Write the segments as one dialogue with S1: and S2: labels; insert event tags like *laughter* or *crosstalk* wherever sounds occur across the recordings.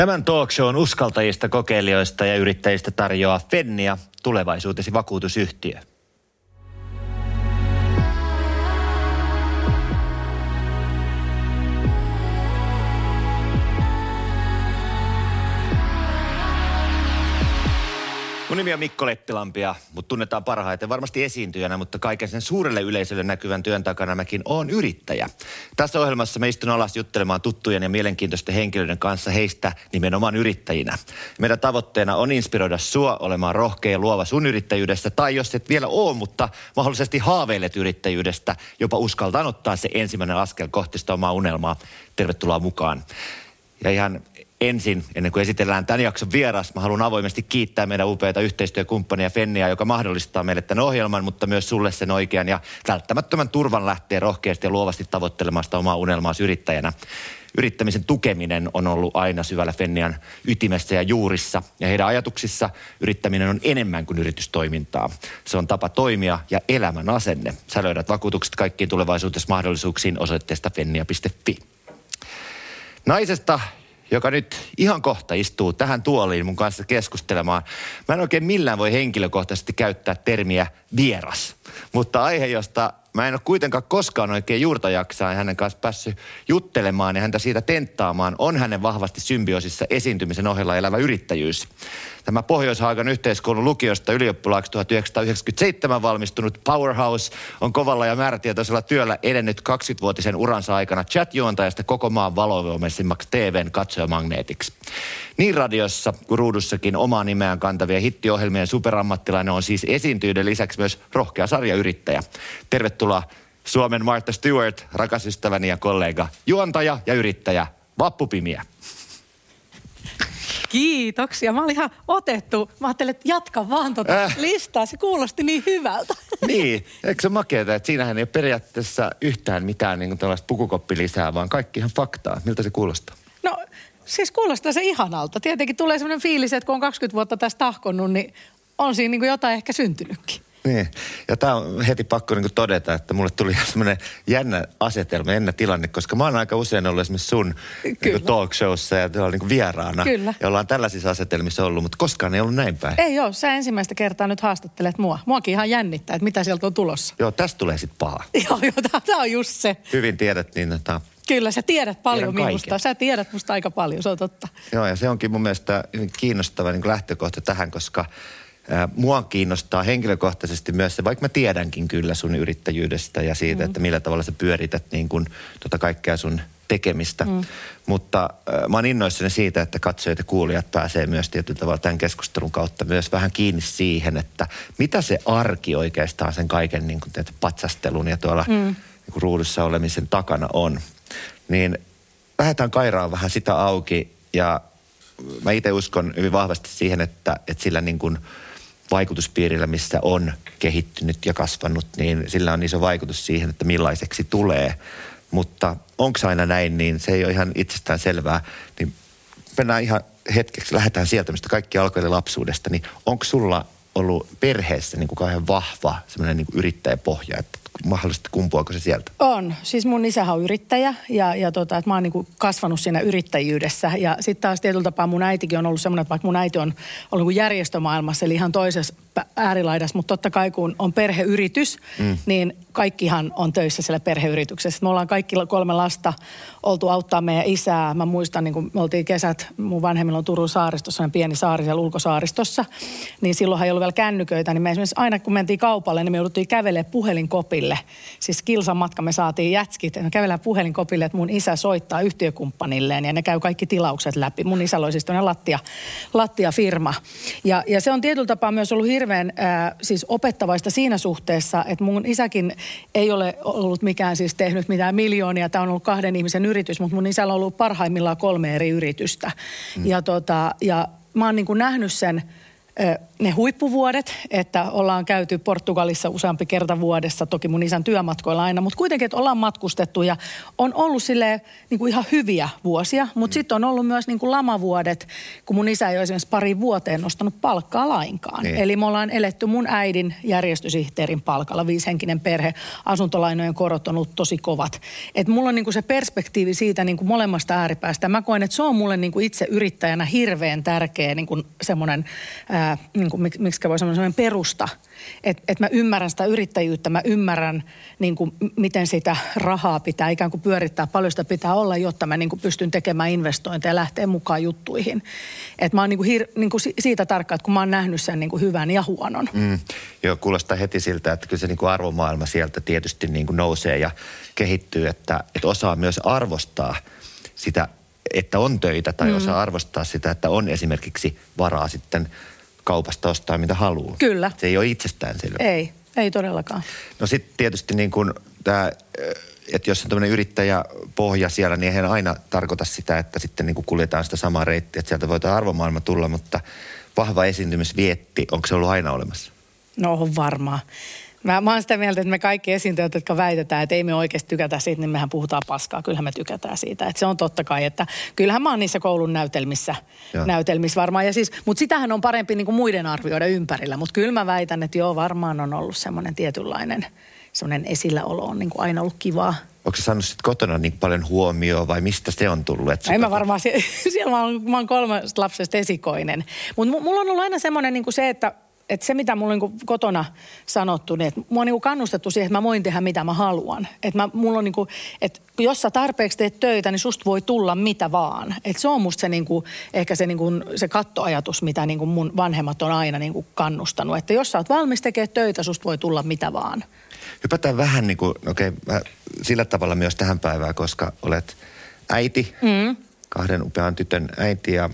S1: Tämän talk shown uskaltajista, kokeilijoista ja yrittäjistä tarjoaa Fennia, tulevaisuutesi vakuutusyhtiö. Mun nimi on Mikko Lettilampi ja mut tunnetaan parhaiten varmasti esiintyjänä, mutta kaiken sen suurelle yleisölle näkyvän työn takana mäkin oon yrittäjä. Tässä ohjelmassa me istun alas juttelemaan tuttujen ja mielenkiintoisten henkilöiden kanssa heistä nimenomaan yrittäjinä. Meidän tavoitteena on inspiroida sua olemaan rohkea ja luova sun yrittäjyydestä, tai jos et vielä oo, mutta mahdollisesti haaveilet yrittäjyydestä, jopa uskaltaa ottaa se ensimmäinen askel kohti sitä omaa unelmaa. Tervetuloa mukaan. Ja ihan ensin, ennen kuin esitellään tämän jakson vieras, mä haluan avoimesti kiittää meidän upeita yhteistyökumppania Fennia, joka mahdollistaa meille tämän ohjelman, mutta myös sulle sen oikean ja välttämättömän turvan lähteä rohkeasti ja luovasti tavoittelemaan sitä omaa unelmaa yrittäjänä. Yrittämisen tukeminen on ollut aina syvällä Fennian ytimessä ja juurissa. Ja heidän ajatuksissa yrittäminen on enemmän kuin yritystoimintaa. Se on tapa toimia ja elämän asenne. Sä löydät vakuutukset kaikkiin tulevaisuudessa mahdollisuuksiin osoitteesta fennia.fi. Naisesta, joka nyt ihan kohta istuu tähän tuoliin mun kanssa keskustelemaan. Mä en oikein millään voi henkilökohtaisesti käyttää termiä vieras, mutta aihe, josta mä en ole kuitenkaan koskaan oikein juurta jaksaa hänen kanssa päässyt juttelemaan ja häntä siitä tenttaamaan, on hänen vahvasti symbioosissa esiintymisen ohella elävä yrittäjyys. Tämä Pohjois-Haagan yhteiskoulun lukiosta ylioppilaaksi 1997 valmistunut Powerhouse on kovalla ja määrätietoisella työllä edennyt 20-vuotisen uransa aikana chat-juontajasta koko maan valovoimaisimmaksi TVn katsojamagneetiksi. Niin radiossa kuin ruudussakin omaa nimeään kantavia hittiohjelmien superammattilainen on siis esiintyjyyden lisäksi myös rohkea sarjayrittäjä. Tervetuloa Suomen Martha Stewart, rakas ystäväni ja kollega, juontaja ja yrittäjä Vappu Pimiä.
S2: Kiitoksia. Mä olin ihan otettu. Mä ajattelin, että jatka vaan tota äh. listaa. Se kuulosti niin hyvältä. *laughs*
S1: Niin, eikö se makeeta, että siinähän ei ole periaatteessa yhtään mitään niin tällaista pukukoppilisää, vaan kaikki ihan faktaa. Miltä se kuulostaa?
S2: No siis kuulostaa se ihanalta. Tietenkin tulee sellainen fiilis, että kun on 20 vuotta tästä tahkonnut, niin on siinä niin jotain ehkä syntynytkin.
S1: Niin, ja tämä on heti pakko niin todeta, että mulle tuli *laughs* semmoinen jännä asetelma, jännä tilanne, koska mä oon aika usein ollut esimerkiksi sun niin talk showssa ja tuolla niin vieraana.
S2: Kyllä.
S1: Ja ollaan tällaisissa asetelmissa ollut, mutta koskaan ei ollut näin päin.
S2: Ei joo, sä ensimmäistä kertaa nyt haastattelet mua. Muakin ihan jännittää, että mitä sieltä on tulossa.
S1: Joo, tästä tulee sitten paha. *laughs*
S2: joo, joo, tämä on just se.
S1: Hyvin tiedät, niin että
S2: Kyllä, sä tiedät paljon Tiedän minusta. Sä tiedät musta aika paljon, se on totta.
S1: Joo, ja se onkin mun mielestä kiinnostava niin lähtökohta tähän, koska Mua kiinnostaa henkilökohtaisesti myös se, vaikka mä tiedänkin kyllä sun yrittäjyydestä ja siitä, mm. että millä tavalla sä pyörität niin kuin tota kaikkea sun tekemistä. Mm. Mutta äh, mä oon innoissani siitä, että katsojat ja kuulijat pääsee myös tietyllä tavalla tämän keskustelun kautta myös vähän kiinni siihen, että mitä se arki oikeastaan sen kaiken niin kuin patsastelun ja tuolla mm. niin kuin ruudussa olemisen takana on. Niin lähdetään kairaan vähän sitä auki ja mä itse uskon hyvin vahvasti siihen, että, että sillä niin kuin – vaikutuspiirillä, missä on kehittynyt ja kasvanut, niin sillä on iso vaikutus siihen, että millaiseksi tulee. Mutta onko aina näin, niin se ei ole ihan itsestään selvää. Niin mennään ihan hetkeksi, lähdetään sieltä, mistä kaikki alkoi lapsuudesta, niin onko sulla ollut perheessä niin kuin kauhean vahva semmoinen niin yrittäjäpohja, että mahdollisesti kumpuako se sieltä?
S2: On. Siis mun isähän on yrittäjä ja, ja tota, että mä oon niin kasvanut siinä yrittäjyydessä. Ja sitten taas tietyllä tapaa mun äitikin on ollut semmoinen, että vaikka mun äiti on ollut niin järjestömaailmassa, eli ihan toisessa äärilaidassa, mutta totta kai kun on perheyritys, mm. niin kaikkihan on töissä siellä perheyrityksessä. Me ollaan kaikki kolme lasta oltu auttaa meidän isää. Mä muistan, niin kun me oltiin kesät, mun vanhemmilla on Turun saaristossa, pieni saari siellä ulkosaaristossa, niin silloinhan ei ollut vielä kännyköitä, niin me esimerkiksi aina kun mentiin kaupalle, niin me jouduttiin kävelemään puhelinkopille. Siis kilsan matka me saatiin jätskit, me kävelään puhelinkopille, että mun isä soittaa yhtiökumppanilleen ja ne käy kaikki tilaukset läpi. Mun isä oli siis lattia, lattia-firma. Ja, ja se on tietyllä tapaa myös ollut hirveän äh, siis opettavaista siinä suhteessa, että mun isäkin ei ole ollut mikään siis tehnyt mitään miljoonia. Tämä on ollut kahden ihmisen yritys, mutta mun isällä on ollut parhaimmillaan kolme eri yritystä. Mm. Ja, tota, ja mä oon niin kuin nähnyt sen ne huippuvuodet, että ollaan käyty Portugalissa useampi kerta vuodessa, toki mun isän työmatkoilla aina, mutta kuitenkin, että ollaan matkustettu ja on ollut sille niin kuin ihan hyviä vuosia, mutta mm. sitten on ollut myös niin kuin lamavuodet, kun mun isä ei ole esimerkiksi pari vuoteen nostanut palkkaa lainkaan. Niin. Eli me ollaan eletty mun äidin järjestösihteerin palkalla, viishenkinen perhe, asuntolainojen korot on ollut tosi kovat. Et mulla on niin kuin se perspektiivi siitä niin kuin molemmasta ääripäästä. Mä koen, että se on mulle niin kuin itse yrittäjänä hirveän tärkeä niin kuin semmoinen ää, niin kuin, miksi voi sanoa, sellainen perusta, että et mä ymmärrän sitä yrittäjyyttä, mä ymmärrän niin kuin, miten sitä rahaa pitää ikään kuin pyörittää, paljon sitä pitää olla, jotta mä niin kuin, pystyn tekemään investointeja ja lähteä mukaan juttuihin. Et mä oon niin kuin, hir, niin kuin siitä tarkka, että kun mä oon nähnyt sen niin kuin hyvän ja huonon. Mm.
S1: Joo, kuulostaa heti siltä, että kyllä se niin kuin arvomaailma sieltä tietysti niin kuin nousee ja kehittyy, että, että osaa myös arvostaa sitä että on töitä tai mm. osaa arvostaa sitä, että on esimerkiksi varaa sitten kaupasta ostaa mitä haluaa.
S2: Kyllä.
S1: Se ei ole itsestäänselvä.
S2: Ei, ei todellakaan.
S1: No sitten tietysti niin kuin tämä, että jos on tämmöinen yrittäjäpohja siellä, niin eihän aina tarkoita sitä, että sitten niin kuin kuljetaan sitä samaa reittiä, että sieltä voi tämä arvomaailma tulla, mutta vahva esiintymisvietti, onko se ollut aina olemassa?
S2: No on varmaan. Mä, mä oon sitä mieltä, että me kaikki esiintyjät, jotka väitetään, että ei me oikeasti tykätä siitä, niin mehän puhutaan paskaa. Kyllähän me tykätään siitä. Että se on totta kai, että kyllähän mä oon niissä koulun näytelmissä, näytelmissä varmaan. Ja siis, mutta sitähän on parempi niin kuin muiden arvioida ympärillä. Mutta kyllä mä väitän, että joo, varmaan on ollut semmoinen tietynlainen semmoinen esilläolo on niin kuin aina ollut kivaa.
S1: Onko se saanut sitten kotona niin paljon huomioon vai mistä se on tullut? Että
S2: en mä varmaan, *laughs* siellä mä oon, mä oon kolmesta lapsesta esikoinen. Mutta mulla on ollut aina semmoinen niin kuin se, että että se, mitä mulla on niin kotona sanottu, niin että mua on niin kannustettu siihen, että mä voin tehdä mitä mä haluan. Että mä, mulla on niin kuin, että jos sä tarpeeksi teet töitä, niin susta voi tulla mitä vaan. Että se on musta se niin kuin, ehkä se, niin kuin, se kattoajatus, mitä niin kuin mun vanhemmat on aina niin kuin kannustanut. Että jos sä oot valmis tekemään töitä, susta voi tulla mitä vaan.
S1: Hypätään vähän niin kuin, okei, okay, sillä tavalla myös tähän päivään, koska olet äiti, mm. kahden upean tytön äiti ja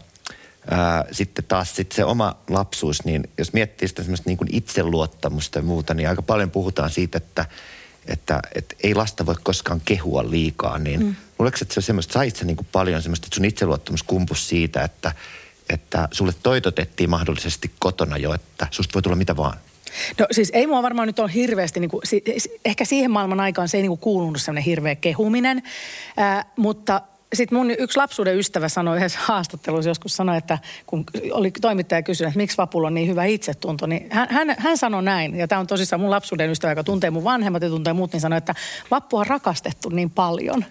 S1: Ää, sitten taas sit se oma lapsuus, niin jos miettii sitä semmoista niin kuin itseluottamusta ja muuta, niin aika paljon puhutaan siitä, että, että, että ei lasta voi koskaan kehua liikaa. Niin mm. luuletko, että se on semmoista, sait sä niin kuin paljon semmoista, että sun itseluottamus kumpus siitä, että, että sulle toitotettiin mahdollisesti kotona jo, että susta voi tulla mitä vaan?
S2: No siis ei mua varmaan nyt ole hirveästi, niin kuin, ehkä siihen maailman aikaan se ei niin kuin kuulunut semmoinen hirveä kehuminen, ää, mutta – sitten mun yksi lapsuuden ystävä sanoi yhdessä *laughs* haastattelussa joskus sanoi, että kun oli toimittaja kysynyt, että miksi Vapulla on niin hyvä itsetunto, niin hän, hän, hän sanoi näin, ja tämä on tosissaan mun lapsuuden ystävä, joka tuntee mun vanhemmat ja tuntee muut, niin sanoi, että Vappu on rakastettu niin paljon.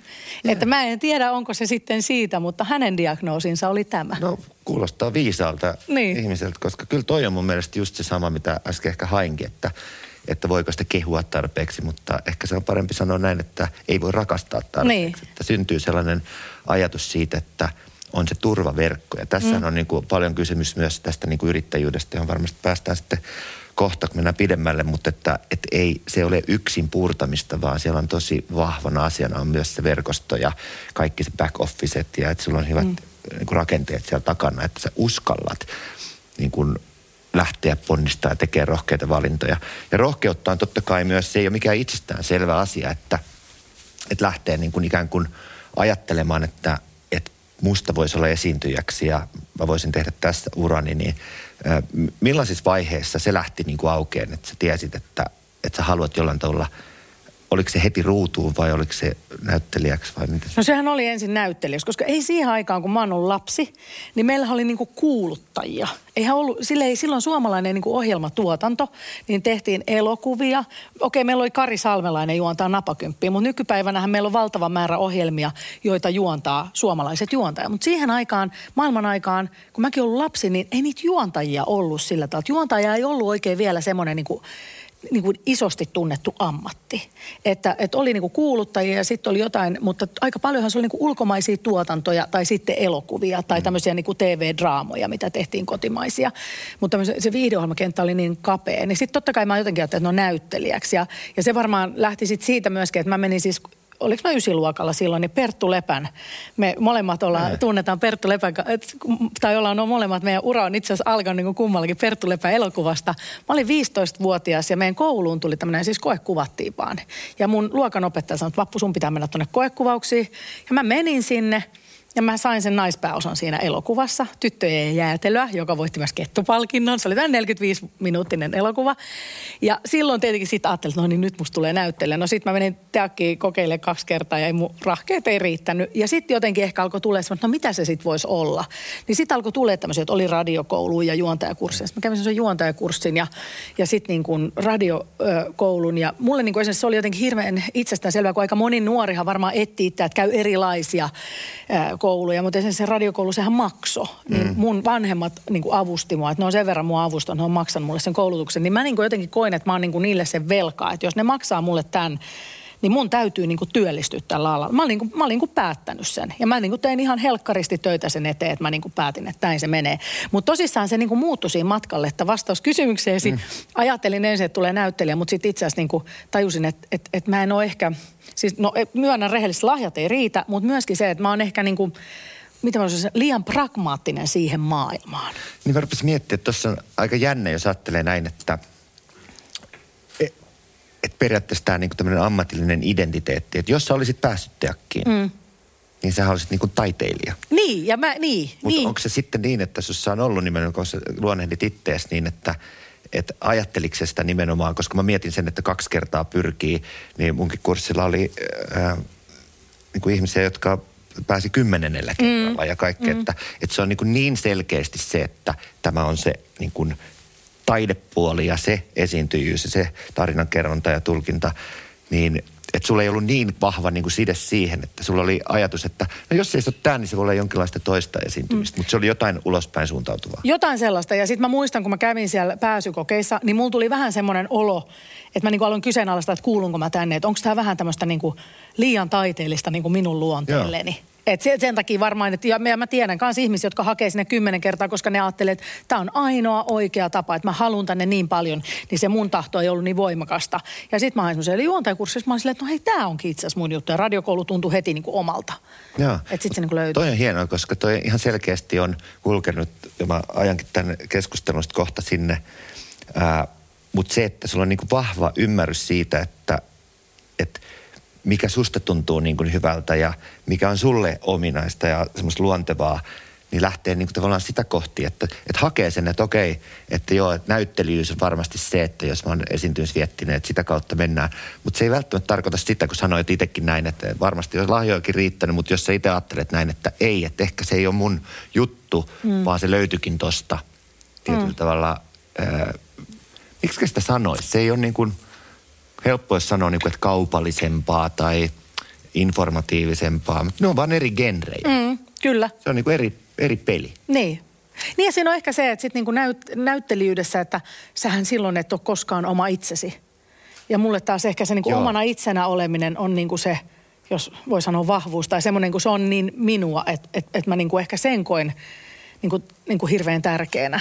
S2: Ja. Että mä en tiedä, onko se sitten siitä, mutta hänen diagnoosinsa oli tämä.
S1: No kuulostaa viisaalta niin. ihmiseltä, koska kyllä toi on mun mielestä just se sama, mitä äsken ehkä hainkin, että että voiko sitä kehua tarpeeksi, mutta ehkä se on parempi sanoa näin, että ei voi rakastaa tarpeeksi. Niin. Että syntyy sellainen ajatus siitä, että on se turvaverkko. Ja tässä mm. on niin kuin paljon kysymys myös tästä niin kuin yrittäjyydestä, johon varmasti päästään sitten kohta, kun mennään pidemmälle, mutta että, että ei se ole yksin puurtamista, vaan siellä on tosi vahvana asiana on myös se verkosto ja kaikki se back officet ja että sulla on hyvät mm. niin kuin rakenteet siellä takana, että sä uskallat niin kuin lähteä ponnistaa ja tekee rohkeita valintoja. Ja rohkeutta on totta kai myös, se ei ole mikään itsestään selvä asia, että, että lähtee niin kuin ikään kuin ajattelemaan, että, että musta voisi olla esiintyjäksi ja mä voisin tehdä tässä urani, niin millaisissa vaiheissa se lähti niin kuin aukeen, että sä tiesit, että, että sä haluat jollain tavalla – oliko se heti ruutuun vai oliko se näyttelijäksi vai miten?
S2: No sehän oli ensin näyttelijäksi, koska ei siihen aikaan, kun mä oon lapsi, niin meillä oli niinku kuuluttajia. Eihän ollut, sille ei silloin suomalainen niinku ohjelmatuotanto, niin tehtiin elokuvia. Okei, meillä oli Kari Salmelainen juontaa napakymppiä, mutta nykypäivänähän meillä on valtava määrä ohjelmia, joita juontaa suomalaiset juontajat. Mutta siihen aikaan, maailman aikaan, kun mäkin ollut lapsi, niin ei niitä juontajia ollut sillä tavalla. Juontaja ei ollut oikein vielä semmoinen niinku niin kuin isosti tunnettu ammatti. Että, että oli niin kuin kuuluttajia ja sitten oli jotain, mutta aika paljonhan se oli niin kuin ulkomaisia tuotantoja tai sitten elokuvia tai mm. tämmöisiä niin kuin TV-draamoja, mitä tehtiin kotimaisia. Mutta se viihdeohjelmakenttä oli niin kapea. Niin sitten totta kai mä jotenkin ajattelin, että no näyttelijäksi. Ja, ja se varmaan lähti sitten siitä myöskin, että mä menin siis oliko mä ysiluokalla silloin, niin Perttu Lepän. Me molemmat ollaan, Näin. tunnetaan Perttu Lepän, tai ollaan no molemmat, meidän ura on itse asiassa alkanut niin kuin kummallakin Perttu Lepän elokuvasta. Mä olin 15-vuotias ja meidän kouluun tuli tämmöinen, siis koekuvattiin vaan. Ja mun luokanopettaja sanoi, että Vappu sun pitää mennä tuonne koekuvauksiin. Ja mä menin sinne Ja mä sain sen naispääosan siinä elokuvassa, tyttöjen jäätelöä, joka voitti myös kettupalkinnon. Se oli tämän 45-minuuttinen elokuva. Ja silloin tietenkin sitten ajattelin, että no niin nyt musta tulee näyttelijä. No sitten mä menin teakkiin kokeilemaan kaksi kertaa ja ei mun rahkeet ei riittänyt. Ja sitten jotenkin ehkä alkoi tulla että no mitä se sitten voisi olla. Niin sitten alkoi tulla tämmöisiä, että oli radiokoulu ja juontajakurssi. Sitten mä kävin sen juontajakurssin ja, ja sitten niin kuin radiokoulun. Ja mulle niin kuin se oli jotenkin hirveän itsestään selvää, kun aika moni nuorihan varmaan etsii että käy erilaisia kouluja, mutta esimerkiksi se radiokoulu, sehän makso. Niin mm. mun vanhemmat niin kuin avusti mua, että ne on sen verran mua avustanut, ne on maksanut mulle sen koulutuksen. Niin mä niin kuin jotenkin koin, että mä oon niin kuin niille sen velkaa, että jos ne maksaa mulle tämän, niin mun täytyy niin kuin työllistyä tällä alalla. Mä olin, niin kuin, mä olin niin kuin päättänyt sen. Ja mä niin kuin tein ihan helkkaristi töitä sen eteen, että mä niin kuin päätin, että näin se menee. Mutta tosissaan se niin kuin muuttui siinä matkalle, että vastaus kysymykseesi, mm. ajattelin ensin, että tulee näyttelijä, mutta sitten itse asiassa niin kuin tajusin, että, että, että mä en ole ehkä, siis no myönnän rehellisesti, lahjat ei riitä, mutta myöskin se, että mä oon ehkä niin kuin, mitä mä sanoisin, liian pragmaattinen siihen maailmaan.
S1: Niin mä rupesin miettimään, että tuossa on aika jännä, jos ajattelee näin, että – että periaatteessa tämä niinku tämmöinen ammatillinen identiteetti, että jos sä olisit päässyt teakkiin, mm. niin sä olisit niinku taiteilija.
S2: Niin, ja mä, niin.
S1: Mutta
S2: niin.
S1: onko se sitten niin, että jos on ollut nimenomaan, kun sä luonnehdit ittees niin, että että ajatteliko sitä nimenomaan, koska mä mietin sen, että kaksi kertaa pyrkii, niin munkin kurssilla oli äh, niin kuin ihmisiä, jotka pääsi kymmenennellä kerralla mm. ja kaikkea, mm. että, että se on niin, kuin niin selkeästi se, että tämä on se niin kuin taidepuoli ja se esiintyjyys ja se tarinankerronta ja tulkinta, niin että sulla ei ollut niin vahva niin kuin side siihen, että sulla oli ajatus, että no jos ei se ole tämä, niin se voi olla jonkinlaista toista esiintymistä. Mm. Mutta se oli jotain ulospäin suuntautuvaa.
S2: Jotain sellaista. Ja sitten mä muistan, kun mä kävin siellä pääsykokeissa, niin mulla tuli vähän semmoinen olo, että mä niin aloin kyseenalaistaa, että kuulunko mä tänne. Että onko tämä vähän tämmöistä niin liian taiteellista niin kuin minun luonteelleni. Joo. Et sen, sen takia varmaan, että ja mä tiedän myös ihmisiä, jotka hakee sinne kymmenen kertaa, koska ne ajattelee, että tämä on ainoa oikea tapa, että mä haluan tänne niin paljon, niin se mun tahto ei ollut niin voimakasta. Ja sitten mä hain semmoisen juontajakurssissa, mä olin silleen, että no hei, tämä onkin itse asiassa mun juttu. Ja radiokoulu tuntui heti niin kuin omalta.
S1: Joo.
S2: Että sitten se niin kuin löytyy.
S1: Toi on hienoa, koska toi ihan selkeästi on kulkenut, ja mä ajankin tämän keskustelusta kohta sinne. Mutta se, että sulla on niin kuin vahva ymmärrys siitä, että, että mikä susta tuntuu niin kuin hyvältä ja mikä on sulle ominaista ja semmoista luontevaa, niin lähtee niin kuin tavallaan sitä kohti, että, että hakee sen, että okei, että joo, että näyttelijyys on varmasti se, että jos mä oon esiintymisviettinen, että sitä kautta mennään. Mutta se ei välttämättä tarkoita sitä, kun sanoit itsekin näin, että varmasti olisi lahjoakin riittänyt, mutta jos sä itse ajattelet näin, että ei, että ehkä se ei ole mun juttu, mm. vaan se löytyikin tosta tietyllä mm. tavalla. Äh, miksi sitä sanoisi? Se ei ole niin kuin – helppo olisi sanoa, niin kuin, että kaupallisempaa tai informatiivisempaa, mutta ne on vaan eri genrejä.
S2: Mm, kyllä.
S1: Se on niin kuin eri, eri peli.
S2: Niin. Niin ja siinä on ehkä se, että sitten niin näyt, näyttelijyydessä, että sähän silloin et ole koskaan oma itsesi. Ja mulle taas ehkä se niin kuin omana itsenä oleminen on niin kuin se, jos voi sanoa vahvuus tai semmoinen, kun se on niin minua, että et, et mä niin kuin ehkä sen koen niin kuin, niin kuin hirveän tärkeänä.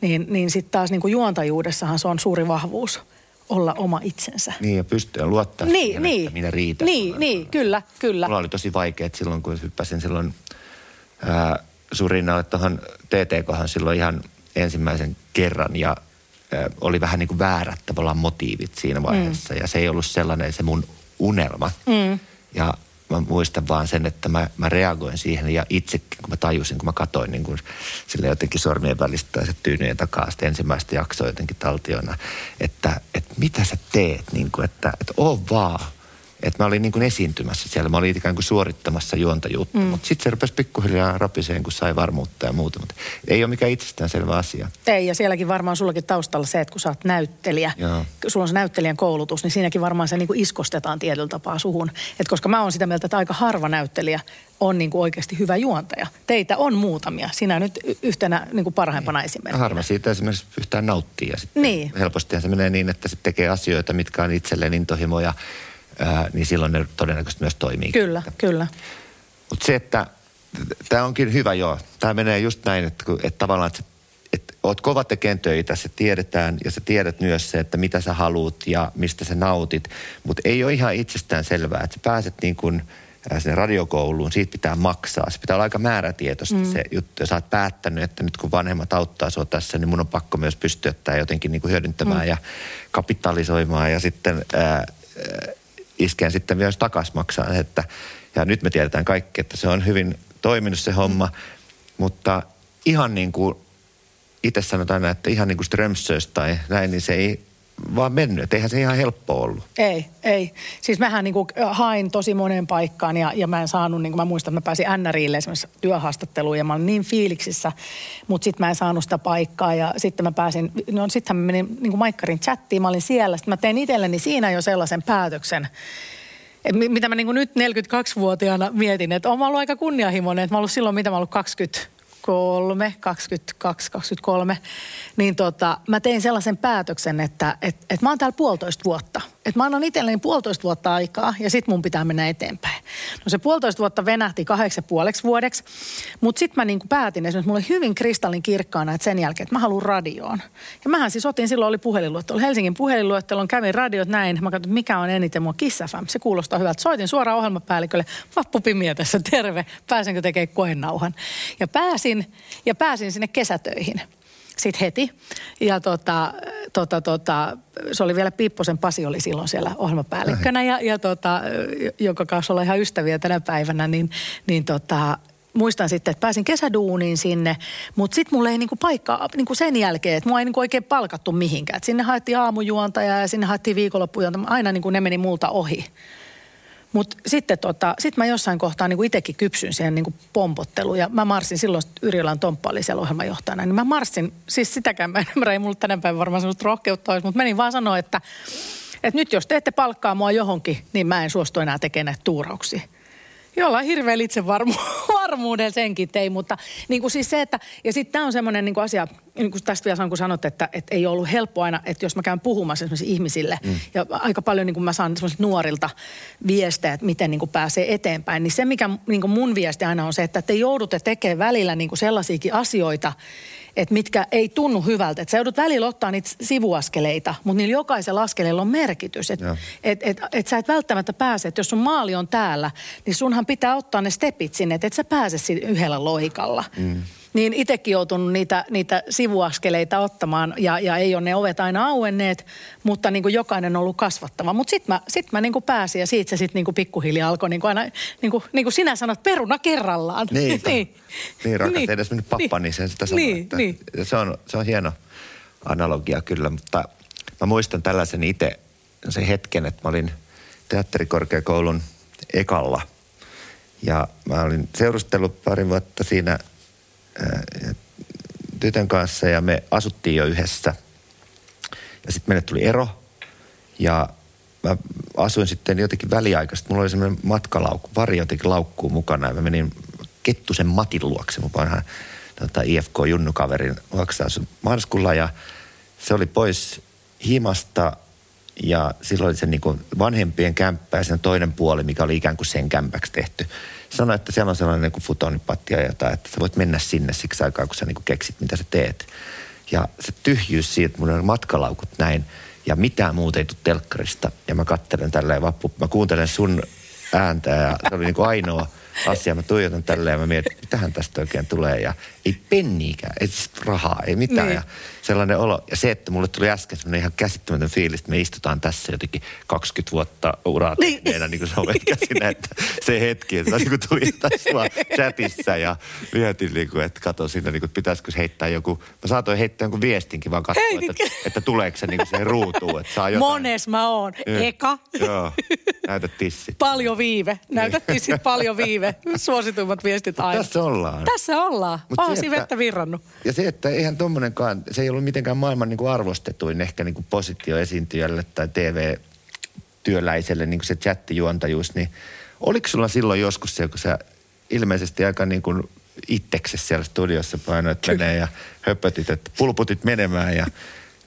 S2: Niin, niin sitten taas niin kuin juontajuudessahan se on suuri vahvuus olla oma itsensä.
S1: Niin, ja pystyä luottaa
S2: niin,
S1: siihen,
S2: niin,
S1: että minä riitän.
S2: Niin, niin, kyllä, kyllä.
S1: Mulla oli tosi vaikea silloin, kun hyppäsin silloin ää, Surinnalle tuohon TTKhan silloin ihan ensimmäisen kerran ja ää, oli vähän niin kuin väärät tavallaan motiivit siinä vaiheessa. Mm. Ja se ei ollut sellainen se mun unelma. Mm. Ja mä muistan vaan sen, että mä, mä reagoin siihen ja itsekin, kun mä tajusin, kun mä katoin niin kun sille jotenkin sormien välistä se tyynyjen takaa sitten ensimmäistä jaksoa jotenkin taltiona, että, että mitä sä teet, niin kuin, että, että oo vaan. Että mä olin niin kuin esiintymässä siellä, mä olin ikään kuin suorittamassa juontajuutta, mm. mutta sitten se rupesi pikkuhiljaa rapiseen, kun sai varmuutta ja muuta, mutta ei ole mikään itsestäänselvä asia.
S2: Ei, ja sielläkin varmaan sullakin taustalla se, että kun sä oot näyttelijä, Joo. sulla on se näyttelijän koulutus, niin siinäkin varmaan se niin kuin iskostetaan tietyllä tapaa suhun. Et koska mä oon sitä mieltä, että aika harva näyttelijä on niin kuin oikeasti hyvä juontaja. Teitä on muutamia. Sinä nyt yhtenä niin kuin parhaimpana niin. esimerkkinä.
S1: Harva siitä esimerkiksi yhtään nauttii. Ja sitten niin. helposti se menee niin, että se tekee asioita, mitkä on itselleen intohimoja ää, niin silloin ne todennäköisesti myös toimii.
S2: Kyllä, kyllä.
S1: Mutta se, että tämä onkin hyvä joo. Tämä menee just näin, että, että tavallaan että, että oot kova tekemään töitä, se tiedetään ja sä tiedät myös se, että mitä sä haluut ja mistä sä nautit. Mutta ei ole ihan itsestään selvää, että sä pääset niin kuin sinne radiokouluun, siitä pitää maksaa. Se pitää olla aika määrätietoista mm. se juttu. Ja sä oot päättänyt, että nyt kun vanhemmat auttaa sua tässä, niin mun on pakko myös pystyä tämä jotenkin niin kuin hyödyntämään mm. ja kapitalisoimaan ja sitten ää, iskeen sitten myös takaisin maksaa. Että, ja nyt me tiedetään kaikki, että se on hyvin toiminut se homma. Mutta ihan niin kuin itse sanotaan, että ihan niin kuin Strömsös tai näin, niin se ei vaan mennyt. Eihän se ihan helppo ollut.
S2: Ei, ei. Siis mähän niin kuin hain tosi moneen paikkaan ja, ja mä en saanut, niin kuin mä muistan, että mä pääsin NRIlle esimerkiksi työhaastatteluun ja mä olin niin fiiliksissä, mutta sitten mä en saanut sitä paikkaa ja sitten mä pääsin, no sitten mä menin niin kuin Maikkarin chattiin, mä olin siellä, sitten mä tein itselleni siinä jo sellaisen päätöksen, et mitä mä niin kuin nyt 42-vuotiaana mietin, että olen ollut aika kunnianhimoinen, että mä ollut silloin, mitä mä ollut 20, 23, 22, 23, niin tota, mä tein sellaisen päätöksen, että et, et mä oon täällä puolitoista vuotta. Että mä annan itselleni puolitoista vuotta aikaa ja sit mun pitää mennä eteenpäin. No se puolitoista vuotta venähti kahdeksi puoleksi vuodeksi, mutta sitten mä niinku päätin esimerkiksi, mulla oli hyvin kristallin kirkkaana, että sen jälkeen, että mä haluan radioon. Ja mähän siis otin, silloin oli puhelinluettelo, Helsingin puhelinluettelo, kävin radiot näin, mä katsoin, mikä on eniten mua Kiss FM. Se kuulostaa hyvältä. Soitin suoraan ohjelmapäällikölle, Vappu Pimiä tässä, terve, pääsenkö tekemään koenauhan. Ja pääsin, ja pääsin sinne kesätöihin sitten heti. Ja tota, tota, tota, se oli vielä Piipposen Pasi oli silloin siellä ohjelmapäällikkönä ja, ja tota, jonka kanssa ollaan ihan ystäviä tänä päivänä, niin, niin tota, muistan sitten, että pääsin kesäduuniin sinne, mutta sitten mulla ei niinku paikka niinku sen jälkeen, että mua ei niinku oikein palkattu mihinkään. Et sinne haettiin aamujuontaja ja sinne haettiin viikonloppujuontaja, aina niinku ne meni multa ohi. Mutta sitten tota, sit mä jossain kohtaa niin itsekin kypsyn siihen niin pompotteluun. Ja mä marssin silloin, Yrjölän Tomppa oli siellä ohjelmajohtajana. Niin mä marssin, siis sitäkään mä en ymmärrä, ei mulla tänä päivänä varmaan sellaista rohkeutta olisi, mutta menin vaan sanoa, että, että nyt jos te ette palkkaa mua johonkin, niin mä en suostu enää tekemään näitä tuurauksia. Jollain hirveän itsevarmuuden *laughs* senkin tein, mutta niin kuin siis se, että, ja sitten tämä on semmoinen niin asia, niin kuin tästä vielä sanon, kun sanot, että, että ei ollut helppo aina, että jos mä käyn puhumassa esimerkiksi ihmisille, mm. ja aika paljon niin kuin mä saan nuorilta viestejä, että miten niin kuin pääsee eteenpäin, niin se mikä niin kuin mun viesti aina on se, että te joudutte tekemään välillä niin kuin sellaisiakin asioita, että mitkä ei tunnu hyvältä. Että sä joudut välillä ottaa niitä sivuaskeleita, mutta niillä jokaisella askeleella on merkitys. Että et, et, et sä et välttämättä pääse, että jos sun maali on täällä, niin sunhan pitää ottaa ne stepit sinne, että et sä pääse yhdellä loikalla. Mm niin itsekin joutunut niitä, niitä sivuaskeleita ottamaan ja, ja ei ole ne ovet aina auenneet, mutta niin kuin jokainen on ollut kasvattava. Mutta sitten mä, sit mä niin kuin pääsin ja siitä se sitten niin pikkuhiljaa alkoi niin kuin aina, niin kuin, niin kuin sinä sanot, peruna kerrallaan.
S1: Niin, niin. *laughs* niin rakas, niin. edes mennyt pappa, niin, niin sen sitä sanoo, niin, että niin. Se, on, se on hieno analogia kyllä, mutta mä muistan tällaisen itse sen hetken, että mä olin teatterikorkeakoulun ekalla – ja mä olin seurustellut pari vuotta siinä tytön kanssa ja me asuttiin jo yhdessä. Ja sitten meille tuli ero. Ja mä asuin sitten jotenkin väliaikaisesti. Mulla oli semmoinen matkalaukku, pari jotenkin laukkuu mukana. Ja mä menin Kettusen Matin luokse, mun vanhan tota, IFK-junnukaverin luokse asun Marskulla ja se oli pois himasta. Ja silloin oli se niin vanhempien kämppä ja sen toinen puoli, mikä oli ikään kuin sen kämpäksi tehty sanoi, että siellä on sellainen niin futonipatti ja jotain, että sä voit mennä sinne siksi aikaa, kun sä niin kuin keksit, mitä sä teet. Ja se tyhjyys siitä, mun on matkalaukut näin ja mitään muuta ei tule telkkarista. Ja mä kattelen tälleen vappu, mä kuuntelen sun ääntä ja se oli niin kuin ainoa asia. Mä tuijotan tälleen ja mä mietin, mitähän tästä oikein tulee. Ja ei penniikään, ei siis rahaa, ei mitään. Niin. Ja sellainen olo. Ja se, että mulle tuli äsken sellainen ihan käsittämätön fiilis, että me istutaan tässä jotenkin 20 vuotta uraa niin. meidän niin kuin *laughs* käsinä, että se hetki, että niin tuli tässä vaan chatissa ja mietin, niin kuin, että kato siinä, niin kuin, pitäisikö heittää joku, mä saatoin heittää jonkun viestinkin vaan katsoa, että, että, tuleeko se niin kuin siihen ruutuun, että saa jotain.
S2: Mones mä oon. Eka.
S1: Joo, näytä tissit.
S2: Paljon viive. Näytä tissit, paljon viive. Suosituimmat viestit aina.
S1: Tässä ollaan.
S2: Tässä ollaan. Mut se, vettä virrannut.
S1: Ja se, että eihän tommonenkaan, se ei ollut mitenkään maailman niin kuin arvostetuin ehkä niin kuin positioesiintyjälle tai TV-työläiselle niin kuin se chattijuontajuus, niin oliko sulla silloin joskus se, kun sä ilmeisesti aika niin kuin itseksesi siellä studiossa painoit menee ja höpötit, että pulputit menemään ja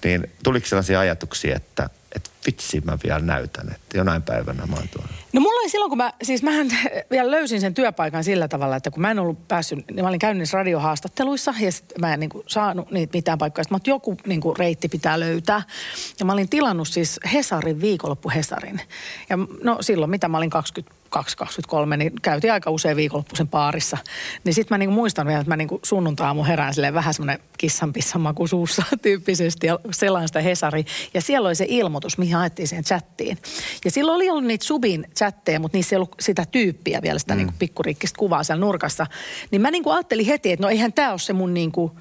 S1: niin tuliko sellaisia ajatuksia, että – että vitsi mä vielä näytän, että jonain päivänä mä oon tuolla.
S2: No mulla oli silloin, kun mä, siis mähän *laughs* vielä löysin sen työpaikan sillä tavalla, että kun mä en ollut päässyt, niin mä olin käynyt niissä radiohaastatteluissa ja sit mä en niin kuin saanut niitä mitään paikkaa. Sitten mä joku niin kuin reitti pitää löytää. Ja mä olin tilannut siis Hesarin, viikonloppu Hesarin. Ja no silloin, mitä mä olin 20 22-23, niin käytiin aika usein viikonloppuisen paarissa. Niin sitten mä niinku muistan vielä, että mä niinku sunnuntai-aamu herään silleen vähän semmoinen kissanpissan maku suussa *laughs* tyyppisesti ja sellainen sitä Hesari. Ja siellä oli se ilmoitus, mihin haettiin siihen chattiin. Ja silloin oli ollut niitä subin chatteja, mutta niissä ei ollut sitä tyyppiä vielä, sitä mm. niinku pikkuriikkistä kuvaa siellä nurkassa. Niin mä niinku ajattelin heti, että no eihän tämä ole se mun niinku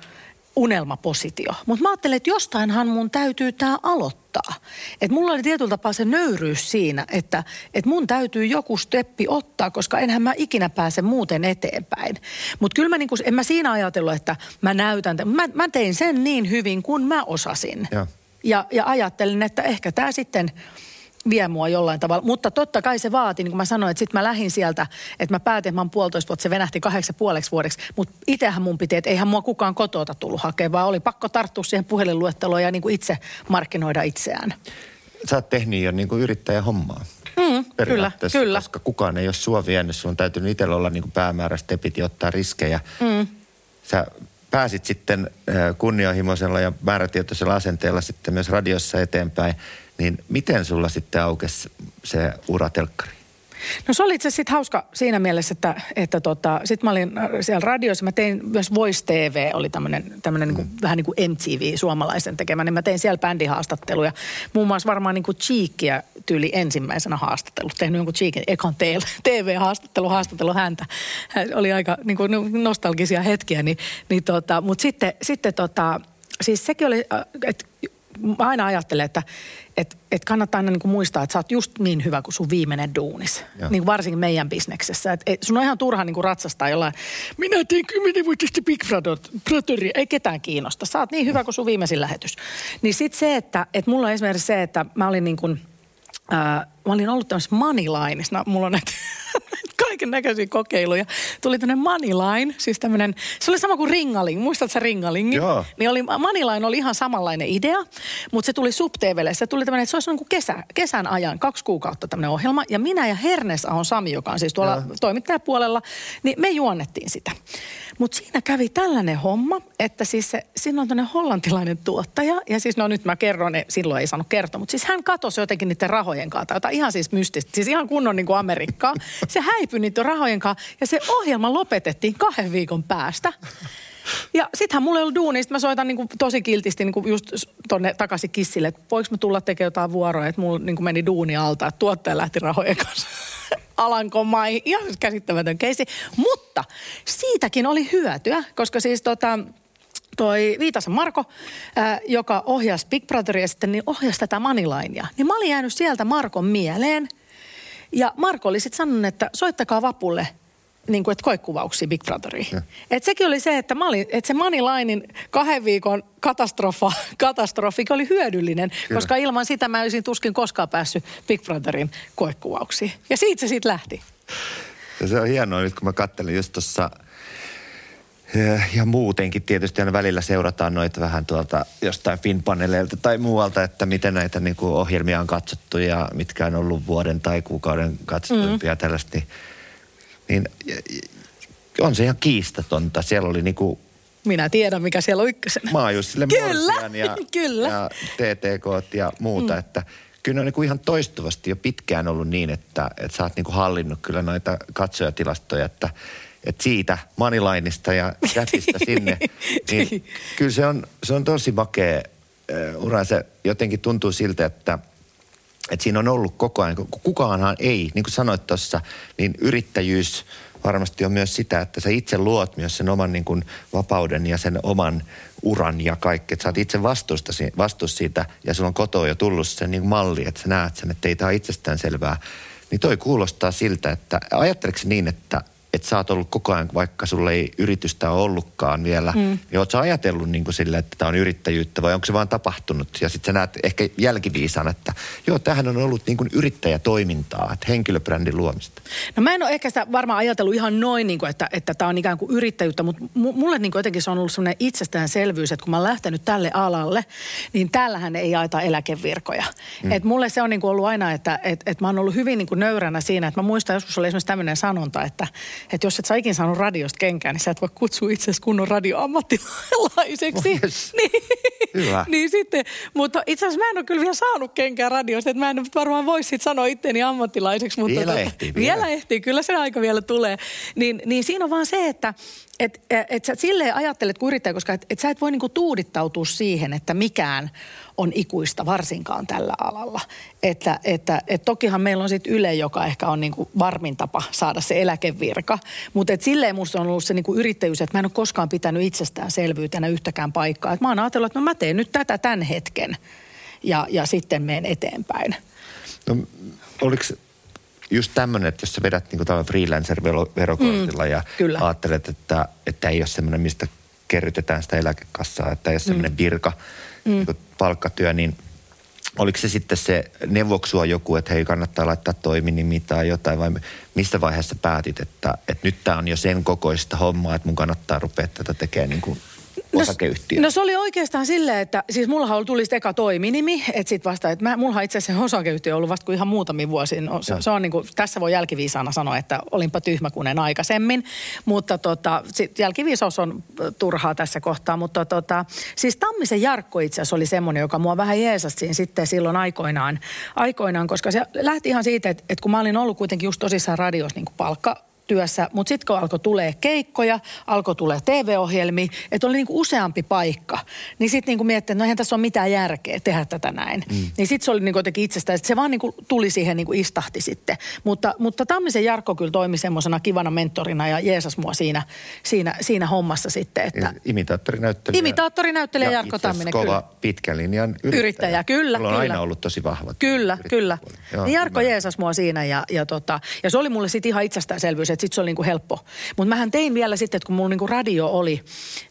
S2: unelmapositio. Mutta mä ajattelin, että jostainhan mun täytyy tämä aloittaa. Että mulla oli tietyllä tapaa se nöyryys siinä, että, että mun täytyy joku steppi ottaa, koska enhän mä ikinä pääse muuten eteenpäin. Mutta kyllä mä niinku, en mä siinä ajatellut, että mä näytän, mä, mä tein sen niin hyvin kuin mä osasin. Ja, ja, ja ajattelin, että ehkä tämä sitten vie mua jollain tavalla. Mutta totta kai se vaati, niin kuin mä sanoin, että sitten mä lähdin sieltä, että mä päätin, että mä oon puolitoista vuotta, se venähti kahdeksan puoleksi vuodeksi. Mutta itsehän mun piti, että eihän mua kukaan kotota tullut hakemaan, vaan oli pakko tarttua siihen puhelinluetteloon ja niin kuin itse markkinoida itseään.
S1: Sä oot tehnyt jo niin kuin yrittäjähommaa.
S2: Mm, kyllä, kyllä.
S1: Koska kukaan ei ole sua vienyt, sun on täytynyt itsellä olla niin kuin päämääräistä, piti ottaa riskejä. Mm. Sä pääsit sitten kunnianhimoisella ja määrätietoisella asenteella sitten myös radiossa eteenpäin. Niin miten sulla sitten aukesi se ura telkkari?
S2: No se oli itse asiassa hauska siinä mielessä, että, että tota, sitten mä olin siellä radiossa, mä tein myös Voice TV, oli tämmöinen, tämmöinen mm. niin vähän niin kuin MTV suomalaisen tekemä, niin mä tein siellä bändihaastatteluja. Muun muassa varmaan niin kuin Cheekia tyyli ensimmäisenä haastattelu, tehnyt jonkun Cheekin ekan TV-haastattelu, *laughs* haastattelu häntä. Oli aika niin kuin nostalgisia hetkiä, niin, niin tota, mutta sitten, sitten tota, siis sekin oli, että mä aina ajattelen, että et, et kannattaa aina niin kuin muistaa, että sä oot just niin hyvä kuin sun viimeinen duunis. Niin varsinkin meidän bisneksessä. Et, et sun on ihan turha niin kuin ratsastaa jollain, minä tein kymmenen vuotista Big Brotheria. Ei ketään kiinnosta. Sä oot niin hyvä kuin sun viimeisin lähetys. Niin sit se, että et mulla on esimerkiksi se, että mä olin niin kuin, ää, mä olin ollut tämmöisessä moneylineissa. No, mulla on näitä *laughs* kaiken näköisiä kokeiluja. Tuli tämmöinen Moneyline, siis tämmöinen, se oli sama kuin Ringaling, muistatko sä Ringalingin?
S1: Joo.
S2: Niin oli, Moneyline oli ihan samanlainen idea, mutta se tuli subTVlle. Se tuli tämmöinen, että se olisi niin kuin kesä, kesän ajan, kaksi kuukautta tämmöinen ohjelma. Ja minä ja Hernes on Sami, joka on siis tuolla Joo. toimittajapuolella, niin me juonnettiin sitä. Mutta siinä kävi tällainen homma, että siis se, siinä on tämmöinen hollantilainen tuottaja. Ja siis no nyt mä kerron, ne, silloin ei saanut kertoa, mutta siis hän katosi jotenkin niiden rahojen kanssa, ihan siis mystistä. Siis ihan kunnon niin kuin Amerikkaa. Se häipyi niiden rahojen kanssa ja se ohjelma lopetettiin kahden viikon päästä. Ja sittenhän mulla ei ollut duuni, mä soitan kuin tosi kiltisti niin kuin just tonne takaisin kissille, että voiko mä tulla tekemään jotain vuoroa, että mulla kuin meni duuni alta, että tuottaja lähti rahojen kanssa. *laughs* Alankomaihin. Ihan käsittämätön keisi. Mutta siitäkin oli hyötyä, koska siis tota, toi Viitasen Marko, ää, joka ohjasi Big Brotheria sitten, niin ohjasi tätä Moneylinea. Niin mä olin jäänyt sieltä Markon mieleen. Ja Marko oli sitten sanonut, että soittakaa Vapulle niin kuin, että koekuvauksia Big Brotheriin. Et sekin oli se, että, mä olin, että se Moneylinein kahden viikon katastrofa, *laughs* katastrofi oli hyödyllinen, Kyllä. koska ilman sitä mä olisin tuskin koskaan päässyt Big Brotherin koekuvauksiin. Ja siitä se sitten lähti.
S1: Ja se on hienoa nyt, kun mä kattelin just tuossa ja muutenkin tietysti aina välillä seurataan noita vähän tuolta jostain Finpaneleilta tai muualta, että miten näitä niin kuin ohjelmia on katsottu ja mitkä on ollut vuoden tai kuukauden katsotumpia mm. tällaista. Niin niin on se ihan kiistatonta. Siellä oli niinku
S2: minä tiedän, mikä siellä on ykkösenä.
S1: Maajusille
S2: kyllä,
S1: ja, *laughs*
S2: kyllä.
S1: ja TTK ja muuta, mm. että kyllä ne on niinku ihan toistuvasti jo pitkään ollut niin, että, että sä oot niinku hallinnut kyllä noita katsojatilastoja, että, että siitä Moneylineista ja *laughs* chatista sinne, niin kyllä se on, se on tosi makea uh, ura. Se jotenkin tuntuu siltä, että – että siinä on ollut koko ajan, kukaanhan ei, niin kuin sanoit tuossa, niin yrittäjyys varmasti on myös sitä, että sä itse luot myös sen oman niin kuin vapauden ja sen oman uran ja kaikki. Että sä oot itse vastuusta, vastuus siitä ja sulla on kotoa jo tullut se niin malli, että sä näet sen, että ei tämä itsestään selvää. Niin toi kuulostaa siltä, että ajatteleeko niin, että että sä oot ollut koko ajan, vaikka sulla ei yritystä ole ollutkaan vielä, mm. niin oot sä ajatellut niin kuin sille, että tämä on yrittäjyyttä vai onko se vaan tapahtunut? Ja sitten sä näet ehkä jälkiviisaan, että joo, tähän on ollut niin kuin yrittäjätoimintaa, että henkilöbrändin luomista.
S2: No mä en ole ehkä sitä varmaan ajatellut ihan noin, niin kuin, että, että tämä on ikään kuin yrittäjyyttä, mutta mulle niin kuin jotenkin se on ollut sellainen itsestäänselvyys, että kun mä oon lähtenyt tälle alalle, niin täällähän ei jaeta eläkevirkoja. Mm. Et mulle se on niin kuin ollut aina, että et, et mä oon ollut hyvin niin kuin nöyränä siinä, että mä muistan joskus oli esimerkiksi tämmöinen sanonta, että että jos et sä ikin saanut radiosta kenkään, niin sä et voi kutsua itse kunnon radioammattilaiseksi.
S1: Oh, yes. *laughs*
S2: niin,
S1: Hyvä.
S2: niin sitten, mutta itse asiassa mä en ole kyllä vielä saanut kenkää radiosta, että mä en varmaan voi sit sanoa itteni ammattilaiseksi. Mutta
S1: Vielä
S2: tota,
S1: ehtii,
S2: Vielä
S1: vielä.
S2: ehtii, kyllä se aika vielä tulee. Niin, niin siinä on vaan se, että et, et sä silleen ajattelet kuin yrittäjä, koska et, et sä et voi niinku tuudittautua siihen, että mikään on ikuista, varsinkaan tällä alalla. Että, että et tokihan meillä on sitten Yle, joka ehkä on niinku varmin tapa saada se eläkevirka. Mutta et silleen musta on ollut se niinku yrittäjyys, että mä en ole koskaan pitänyt itsestäänselvyytenä yhtäkään paikkaa. Et mä oon ajatellut, että no mä teen nyt tätä tämän hetken ja, ja sitten menen eteenpäin.
S1: No, oliko just tämmöinen, että jos sä vedät niin kuin freelancer-verokortilla mm, ja
S2: kyllä.
S1: ajattelet, että, että ei ole semmoinen, mistä kerrytetään sitä eläkekassaa, että ei ole semmoinen mm. virka, mm. niin palkkatyö, niin oliko se sitten se neuvoksua joku, että hei kannattaa laittaa toiminimi tai jotain vai missä vaiheessa päätit, että, että nyt tämä on jo sen kokoista hommaa, että mun kannattaa rupea tätä tekemään niin kuin osakeyhtiö?
S2: No se oli oikeastaan silleen, että siis mullahan tuli sitten eka toiminimi, että sitten vasta, että mä, mullahan itse asiassa osakeyhtiö on ollut vasta kuin ihan muutamia vuosia. No, se, se, on niin kuin, tässä voi jälkiviisaana sanoa, että olinpa tyhmä kuin en aikaisemmin, mutta tota, sit jälkiviisaus on turhaa tässä kohtaa, mutta tota, siis Tammisen Jarkko itse asiassa oli semmoinen, joka mua vähän jeesasi sitten silloin aikoinaan, aikoinaan koska se lähti ihan siitä, että, että kun mä olin ollut kuitenkin just tosissaan radios niin kuin palkka, työssä, mutta sitten kun alkoi tulee keikkoja, alkoi tulee TV-ohjelmia, että oli niinku useampi paikka, niin sitten niinku miettii, että no eihän tässä ole mitään järkeä tehdä tätä näin. Mm. Niin sitten se oli niinku jotenkin itsestään, että se vaan niinku tuli siihen niinku istahti sitten. Mutta, mutta Tammisen Jarkko kyllä toimi semmoisena kivana mentorina ja jeesas mua siinä, siinä, siinä hommassa sitten. Että...
S1: Imitaattorinäyttelijä.
S2: Imitaattorinäyttelijä Jarkko Tamminen,
S1: kova
S2: kyllä.
S1: pitkän linjan yrittäjä.
S2: Yrittäjä, kyllä.
S1: Mulla on
S2: kyllä.
S1: aina ollut tosi vahva.
S2: Kyllä, kyllä.
S1: Joo,
S2: niin Jarkko
S1: ymmärrän.
S2: jeesas mua siinä ja, ja, tota, ja se oli mulle sitten ihan itsestäänselvyys, että sitten se oli niinku helppo. Mutta mähän tein vielä sitten, että kun mulla niinku radio oli,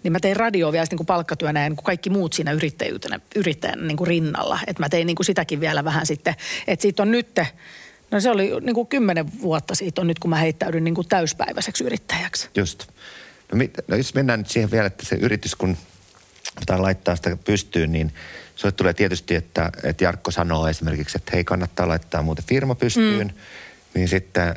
S2: niin mä tein radio vielä niinku palkkatyönä ja niinku kaikki muut siinä yrittäjyytenä, yrittäjänä niinku rinnalla. Että mä tein niinku sitäkin vielä vähän sitten, että siitä on nyt, no se oli niinku kymmenen vuotta siitä on nyt, kun mä heittäydyn niinku täyspäiväiseksi yrittäjäksi.
S1: Just. No, mit, no jos mennään nyt siihen vielä, että se yritys, kun pitää laittaa sitä pystyyn, niin sulle tulee tietysti, että, että Jarkko sanoo esimerkiksi, että hei kannattaa laittaa muuten firma pystyyn. Mm. Niin sitten,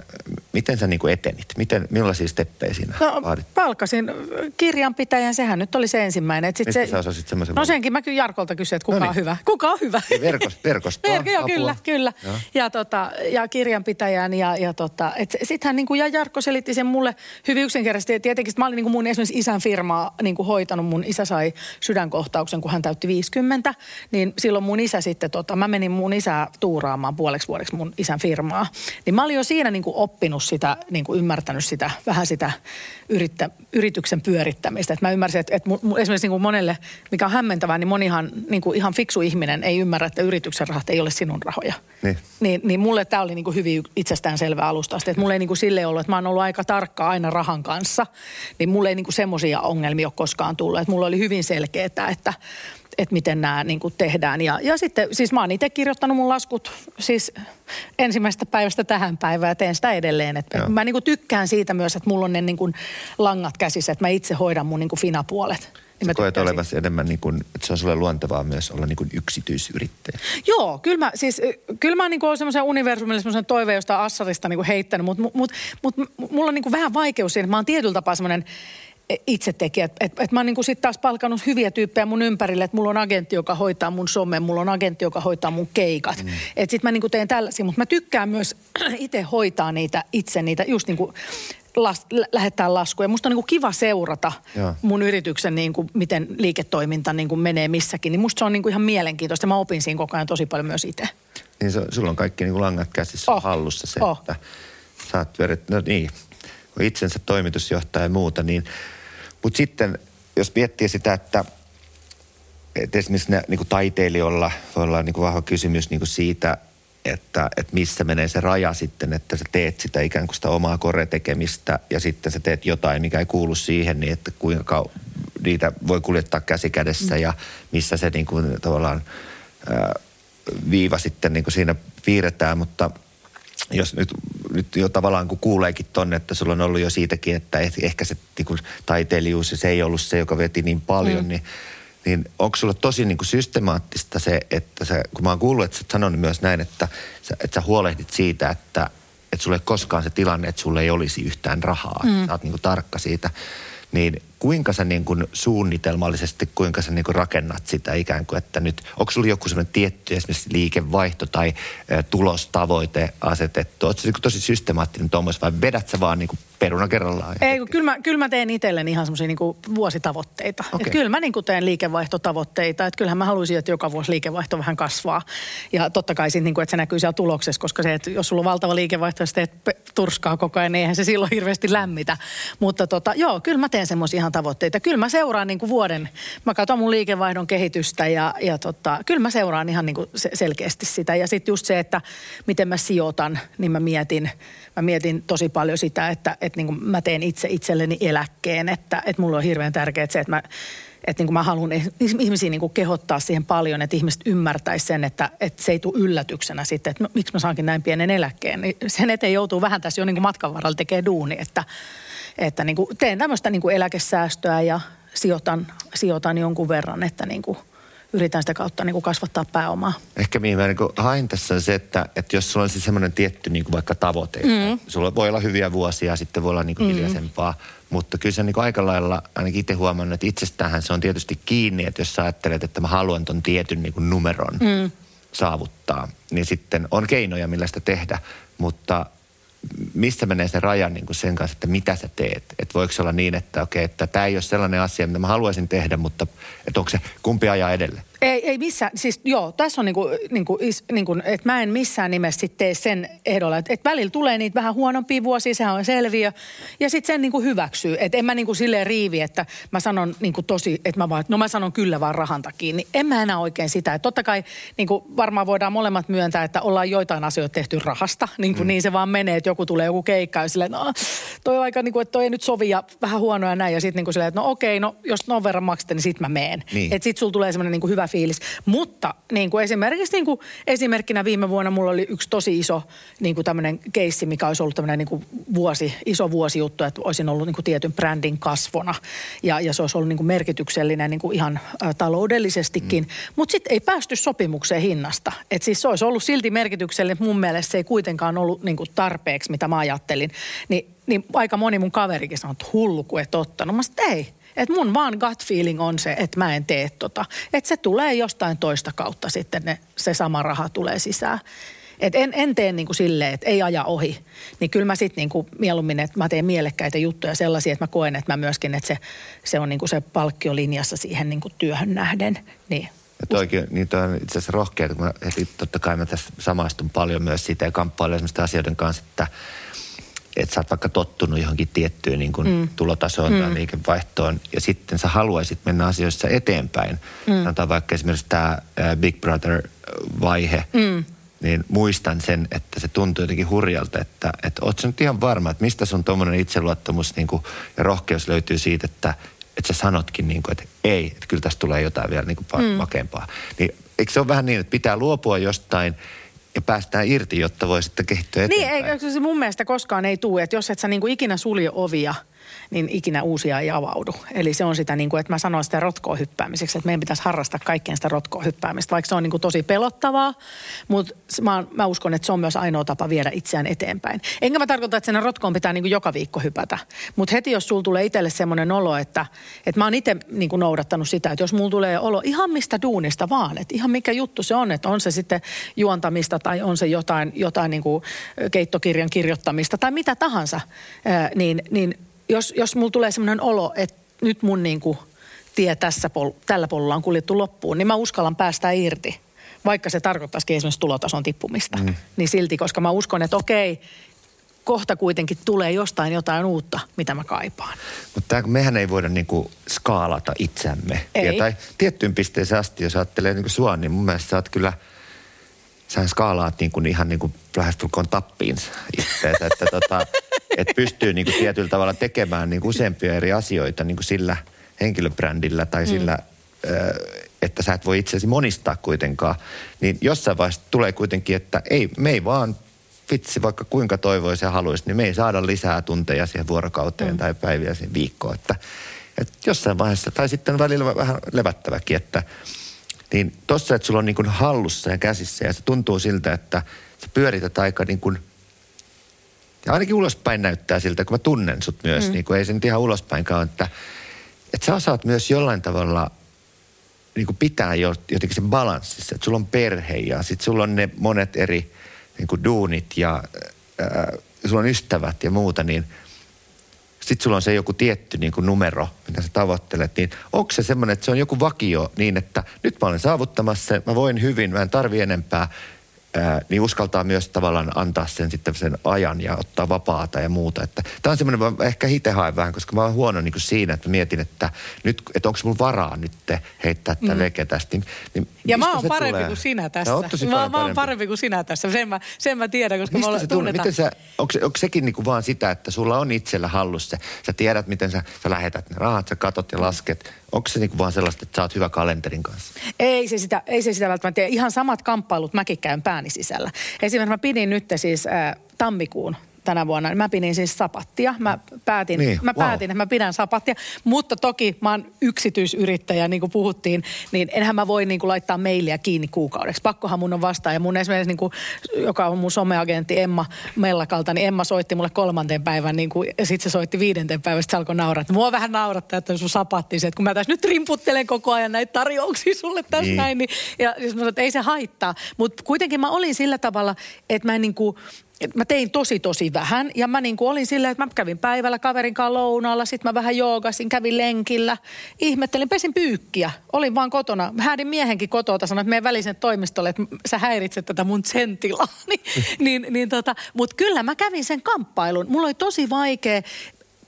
S1: miten sä niin kuin etenit? Miten, millaisia steppejä siinä
S2: No,
S1: vaadit?
S2: palkasin kirjanpitäjän, sehän nyt oli se ensimmäinen. Et sit
S1: Mistä
S2: se,
S1: sä osasit semmoisen
S2: No senkin mä kyllä Jarkolta kysyin, että kuka
S1: No
S2: on
S1: niin.
S2: hyvä. Kuka on hyvä?
S1: Verkos- verkostoa,
S2: Verko, joo, kyllä, kyllä.
S1: Joo.
S2: Ja, tota, ja kirjanpitäjän ja, ja tota, et sittenhän niin kuin, ja Jarkko selitti sen mulle hyvin yksinkertaisesti. Et Tietenkin mä olin niin kuin mun esimerkiksi isän firmaa niin kuin hoitanut. Mun isä sai sydänkohtauksen, kun hän täytti 50. Niin silloin mun isä sitten, tota, mä menin mun isää tuuraamaan puoleksi vuodeksi mun isän firmaa. Niin mä olin jo siinä niin kuin oppinut sitä, niin kuin ymmärtänyt sitä, vähän sitä yrittä, yrityksen pyörittämistä. Et mä ymmärsin, että, että esimerkiksi niin kuin monelle, mikä on hämmentävää, niin monihan niin kuin ihan fiksu ihminen ei ymmärrä, että yrityksen rahat ei ole sinun rahoja.
S1: Niin.
S2: Niin, niin mulle tämä oli niin kuin hyvin itsestäänselvä alusta asti. Että mulle ei niin kuin silleen ollut, että mä oon ollut aika tarkka aina rahan kanssa. Niin mulle ei niin kuin semmoisia ongelmia ole koskaan tullut. Että mulla oli hyvin selkeää, että, että miten nämä niin kuin tehdään. Ja, ja sitten, siis mä oon itse kirjoittanut mun laskut siis ensimmäisestä päivästä tähän päivään ja teen sitä edelleen. Et
S1: Joo.
S2: mä niin kuin tykkään siitä myös, että mulla on ne niin kuin langat käsissä, että mä itse hoidan mun niin kuin finapuolet. Niin mä
S1: koet
S2: siitä.
S1: olevasi enemmän, niin kuin, että se on sulle luontevaa myös olla niin kuin yksityisyrittäjä.
S2: Joo, kyllä mä, siis, y- kyllä mä niinku olen semmoisen universumille semmoisen toiveen jostain Assarista niinku heittänyt, mutta mut, mut, mut, mulla on niinku vähän vaikeus siinä, että mä oon tietyllä tapaa semmoinen itsetekijä. Että et, et mä oon niinku sit taas palkannut hyviä tyyppejä mun ympärille, että mulla on agentti, joka hoitaa mun somen, mulla on agentti, joka hoitaa mun keikat. Mm. Että sit mä niinku teen tällaisia, mutta mä tykkään myös *clears throat* itse hoitaa niitä itse, niitä just niinku las, lä- lähettää laskuja. Musta on niinku kiva seurata
S1: Joo.
S2: mun yrityksen, niinku, miten liiketoiminta niinku menee missäkin. Niin musta se on niinku ihan mielenkiintoista. Mä opin siinä koko ajan tosi paljon myös itse.
S1: Niin se, sulla on kaikki niin kuin langat käsissä
S2: Oh.
S1: hallussa se,
S2: Oh.
S1: että saat pyörit, no niin, itsensä toimitusjohtaja ja muuta, niin, mutta sitten jos miettii sitä, että, että esimerkiksi ne, niin kuin taiteilijoilla voi olla niin kuin vahva kysymys niin kuin siitä, että, että missä menee se raja sitten, että sä teet sitä ikään kuin sitä omaa koretekemistä ja sitten sä teet jotain, mikä ei kuulu siihen, niin että kuinka niitä voi kuljettaa käsi kädessä ja missä se niin kuin tavallaan ää, viiva sitten niin kuin siinä piirretään, mutta jos nyt, nyt jo tavallaan kun kuuleekin tonne, että sulla on ollut jo siitäkin, että eh- ehkä se niin kuin taiteilijuus ja se ei ollut se, joka veti niin paljon, mm. niin, niin onko sulla tosi niin kuin systemaattista se, että sä, kun mä oon kuullut, että sä sanonut myös näin, että sä, että sä huolehdit siitä, että, että sulle ei koskaan se tilanne, että sulle ei olisi yhtään rahaa. Mm. Sä oot niin kuin tarkka siitä. Niin kuinka sä niin kuin suunnitelmallisesti, kuinka sä niin kuin rakennat sitä ikään kuin, että nyt, onko sulla joku sellainen tietty esimerkiksi liikevaihto tai ä, tulostavoite asetettu? Oletko niin tosi systemaattinen tuommoista vai vedät sä vaan niin kuin peruna kerrallaan?
S2: Ei, kun kyllä mä, kyllä mä teen itselleni ihan semmoisia niin vuositavoitteita. Okay. Et kyllä mä niin kuin teen liikevaihtotavoitteita. Että kyllähän mä haluaisin, että joka vuosi liikevaihto vähän kasvaa. Ja totta kai sit, niin kuin, että se näkyy siellä tuloksessa, koska se, että jos sulla on valtava liikevaihto ja sitten turskaa koko ajan, niin eihän se silloin hirveästi lämmitä. Mutta tota, joo, kyllä mä teen semmoisia ihan tavoitteita. Kyllä mä seuraan niin kuin vuoden, mä katson mun liikevaihdon kehitystä ja, ja tota, kyllä mä seuraan ihan niin kuin selkeästi sitä. Ja sitten just se, että miten mä sijoitan, niin mä mietin, mä mietin tosi paljon sitä, että, että niin kuin mä teen itse itselleni eläkkeen, että, että mulla on hirveän tärkeää se, että mä että niin kuin mä haluan ihmisiä niin kuin kehottaa siihen paljon, että ihmiset ymmärtäisivät sen, että, että se ei tule yllätyksenä sitten, että miksi mä saankin näin pienen eläkkeen. Niin sen eteen joutuu vähän tässä jo niin kuin matkan varrella tekemään duuni, että, että niin kuin teen tämmöistä niin kuin eläkesäästöä ja sijoitan, sijoitan jonkun verran, että niin kuin yritän sitä kautta niin kuin kasvattaa pääomaa.
S1: Ehkä mihin mä niin hain tässä on se, että, että jos sulla on siis semmoinen tietty niin kuin vaikka tavoite, mm. sulla voi olla hyviä vuosia, sitten voi olla niin kuin mm. hiljaisempaa, mutta kyllä se niin kuin aika lailla, ainakin itse huomannut, että itsestään se on tietysti kiinni, että jos sä ajattelet, että mä haluan ton tietyn niin kuin numeron mm. saavuttaa, niin sitten on keinoja, millä sitä tehdä, mutta missä menee se raja niin kuin sen kanssa, että mitä sä teet? Että voiko se olla niin, että okei, että tämä ei ole sellainen asia, mitä mä haluaisin tehdä, mutta että onko se kumpi ajaa edelle?
S2: Ei, ei missään, siis joo, tässä on niinku, niinku, niinku, että mä en missään nimessä sit tee sen ehdolla, että, että välillä tulee niitä vähän huonompia vuosia, sehän on selviö, ja sitten sen niinku hyväksyy, että en mä niinku silleen riivi, että mä sanon niinku tosi, että mä vaan, no mä sanon kyllä vaan rahan takia, niin en mä enää oikein sitä, että totta kai niinku varmaan voidaan molemmat myöntää, että ollaan joitain asioita tehty rahasta, niin kuin mm. niin se vaan menee, että joku tulee joku keikka ja silleen, no toi on aika niinku, että toi ei nyt sovi ja vähän huonoja näin, ja sitten niinku silleen, että no okei, no jos non verran maksatte, niin sit mä meen. Niin. Että sit sulla tulee semmoinen niinku hyvä fiilis. Mutta niin kuin esimerkiksi niin kuin esimerkkinä viime vuonna mulla oli yksi tosi iso niin kuin tämmöinen keissi, mikä olisi ollut tämmöinen niin kuin vuosi, iso vuosijuttu, että olisin ollut niin kuin tietyn brändin kasvona. Ja, ja se olisi ollut niin kuin merkityksellinen niin kuin ihan ä, taloudellisestikin. Mm. Mutta sitten ei päästy sopimukseen hinnasta. Että siis se olisi ollut silti merkityksellinen, mun mielestä se ei kuitenkaan ollut niin kuin tarpeeksi, mitä mä ajattelin. Ni, niin aika moni mun kaverikin sanoi, että hullu kun et ottanut. Mä sanoin, ei, että mun vaan gut feeling on se, että mä en tee tota. Että se tulee jostain toista kautta sitten ne, se sama raha tulee sisään. Et en, en tee niin kuin silleen, että ei aja ohi. Niin kyllä mä sitten niin kuin mieluummin, että mä teen mielekkäitä juttuja sellaisia, että mä koen, että mä myöskin, että se, se on niin kuin se palkkiolinjassa siihen niin kuin työhön nähden. Niin
S1: toikin, niin toi on itse asiassa rohkea, kun mä totta kai mä tässä samaistun paljon myös siitä ja kamppailen esimerkiksi asioiden kanssa, että – että sä oot vaikka tottunut johonkin tiettyyn niin kuin mm. tulotasoon mm. tai liikevaihtoon, ja sitten sä haluaisit mennä asioissa eteenpäin. Mm. Sanotaan vaikka esimerkiksi tämä Big Brother-vaihe, mm. niin muistan sen, että se tuntuu jotenkin hurjalta, että, että oot sä nyt ihan varma, että mistä sun tuommoinen itseluottamus niin kuin, ja rohkeus löytyy siitä, että, että sä sanotkin, niin kuin, että ei, että kyllä tästä tulee jotain vielä niin kuin mm. vakempaa. Niin eikö se ole vähän niin, että pitää luopua jostain – ja päästään irti, jotta voi sitten kehittyä eteenpäin.
S2: Niin, ei, se mun mielestä koskaan ei tule, että jos et sä niinku ikinä sulje ovia – niin ikinä uusia ei avaudu. Eli se on sitä, niin kuin, että mä sanoin sitä rotkoa hyppäämiseksi, että meidän pitäisi harrastaa kaikkien sitä rotkoa hyppäämistä, vaikka se on niin kuin tosi pelottavaa, mutta mä, mä uskon, että se on myös ainoa tapa viedä itseään eteenpäin. Enkä mä tarkoita, että sen rotkoon pitää niin kuin joka viikko hypätä, mutta heti jos sulla tulee itselle semmoinen olo, että, että mä oon itse niin kuin noudattanut sitä, että jos mulla tulee olo ihan mistä duunista vaan, että ihan mikä juttu se on, että on se sitten juontamista tai on se jotain, jotain niin kuin keittokirjan kirjoittamista tai mitä tahansa, niin, niin jos, jos mulla tulee sellainen olo, että nyt mun niin kuin tie tässä pol, tällä polulla on kuljettu loppuun, niin mä uskallan päästä irti. Vaikka se tarkoittaisikin esimerkiksi tulotason tippumista. Mm. Niin silti, koska mä uskon, että okei, kohta kuitenkin tulee jostain jotain uutta, mitä mä kaipaan.
S1: Mutta mehän ei voida niinku skaalata itseämme.
S2: Ei.
S1: tai tiettyyn pisteeseen asti, jos ajattelee niinku sua, niin mun mielestä sä oot kyllä, sä skaalaat niinku ihan niinku lähestulkoon tappiin itseänsä. Että tota, että pystyy niin kuin tietyllä tavalla tekemään niin kuin useampia eri asioita niin kuin sillä henkilöbrändillä tai mm. sillä, että sä et voi itseäsi monistaa kuitenkaan. Niin jossain vaiheessa tulee kuitenkin, että ei, me ei vaan vitsi, vaikka kuinka toivoisi ja haluaisi, niin me ei saada lisää tunteja siihen vuorokauteen mm. tai päiviä siihen viikkoon. Että, että jossain vaiheessa, tai sitten välillä vähän levättäväkin, että niin tossa, että sulla on niin kuin hallussa ja käsissä ja se tuntuu siltä, että sä pyörität aika niin kuin – Ja ainakin ulospäin näyttää siltä, kun mä tunnen sut myös, mm. niin kuin ei se nyt ihan ulospäinkaan, että, että sä osaat myös jollain tavalla niin kuin pitää jotenkin sen balanssissa, että sulla on perhe ja sitten sulla on ne monet eri niin kuin duunit ja ää, sulla on ystävät ja muuta, niin sitten sulla on se joku tietty niin kuin numero, mitä sä tavoittelet, niin onko se semmoinen, että se on joku vakio niin, että nyt mä olen saavuttamassa, mä voin hyvin, mä en tarvi enempää, ää, niin uskaltaa myös tavallaan antaa sen sitten sen ajan ja ottaa vapaata ja muuta. Että tämä on semmoinen, mä ehkä itse haen vähän, koska mä oon huono niin kuin siinä, että mietin, että nyt, että onko mulla varaa nyt heittää tätä mm. veke tästä. Niin, niin
S2: ja mä oon parempi tulee? kuin sinä tässä. Mä, mä oon parempi kuin sinä tässä, sen mä, sen mä tiedän, koska mistä
S1: se tunnetaan. Miten sä, onko, onko sekin niin kuin vaan sitä, että sulla on itsellä hallussa, sä tiedät miten sä, sä lähetät ne rahat, sä katot ja lasket, Onko se niinku vaan sellaista, että sä oot hyvä kalenterin kanssa?
S2: Ei se sitä, ei se sitä välttämättä. Ihan samat kamppailut mäkin käyn pääni sisällä. Esimerkiksi mä pidin nyt siis äh, tammikuun tänä vuonna. Mä pidin siis sapattia. Mä päätin, niin, mä wow. päätin että mä pidän sapattia. Mutta toki mä oon yksityisyrittäjä, niin kuin puhuttiin, niin enhän mä voi niin kuin laittaa mailia kiinni kuukaudeksi. Pakkohan mun on vastaan. Ja mun esimerkiksi, niin kuin, joka on mun someagentti Emma Mellakalta, niin Emma soitti mulle kolmanteen päivän, niin kuin, ja sitten se soitti viidenten päivän, se alkoi nauraa. Mua vähän naurattaa, että sun sapatti se, että kun mä tässä nyt rimputtelen koko ajan näitä tarjouksia sulle tässä niin. näin, niin, ja ja mä sanoin, että ei se haittaa. Mutta kuitenkin mä olin sillä tavalla, että mä en niin kuin, mä tein tosi tosi vähän ja mä niin kuin olin silleen, että mä kävin päivällä kaverin kanssa lounaalla, sitten mä vähän joogasin, kävin lenkillä, ihmettelin, pesin pyykkiä, olin vaan kotona. Häädin miehenkin kotota, sanoin, että meidän välisen toimistolle, että sä häiritset tätä mun sentilaa. *laughs* niin, niin, niin tota, mutta kyllä mä kävin sen kamppailun. Mulla oli tosi vaikea,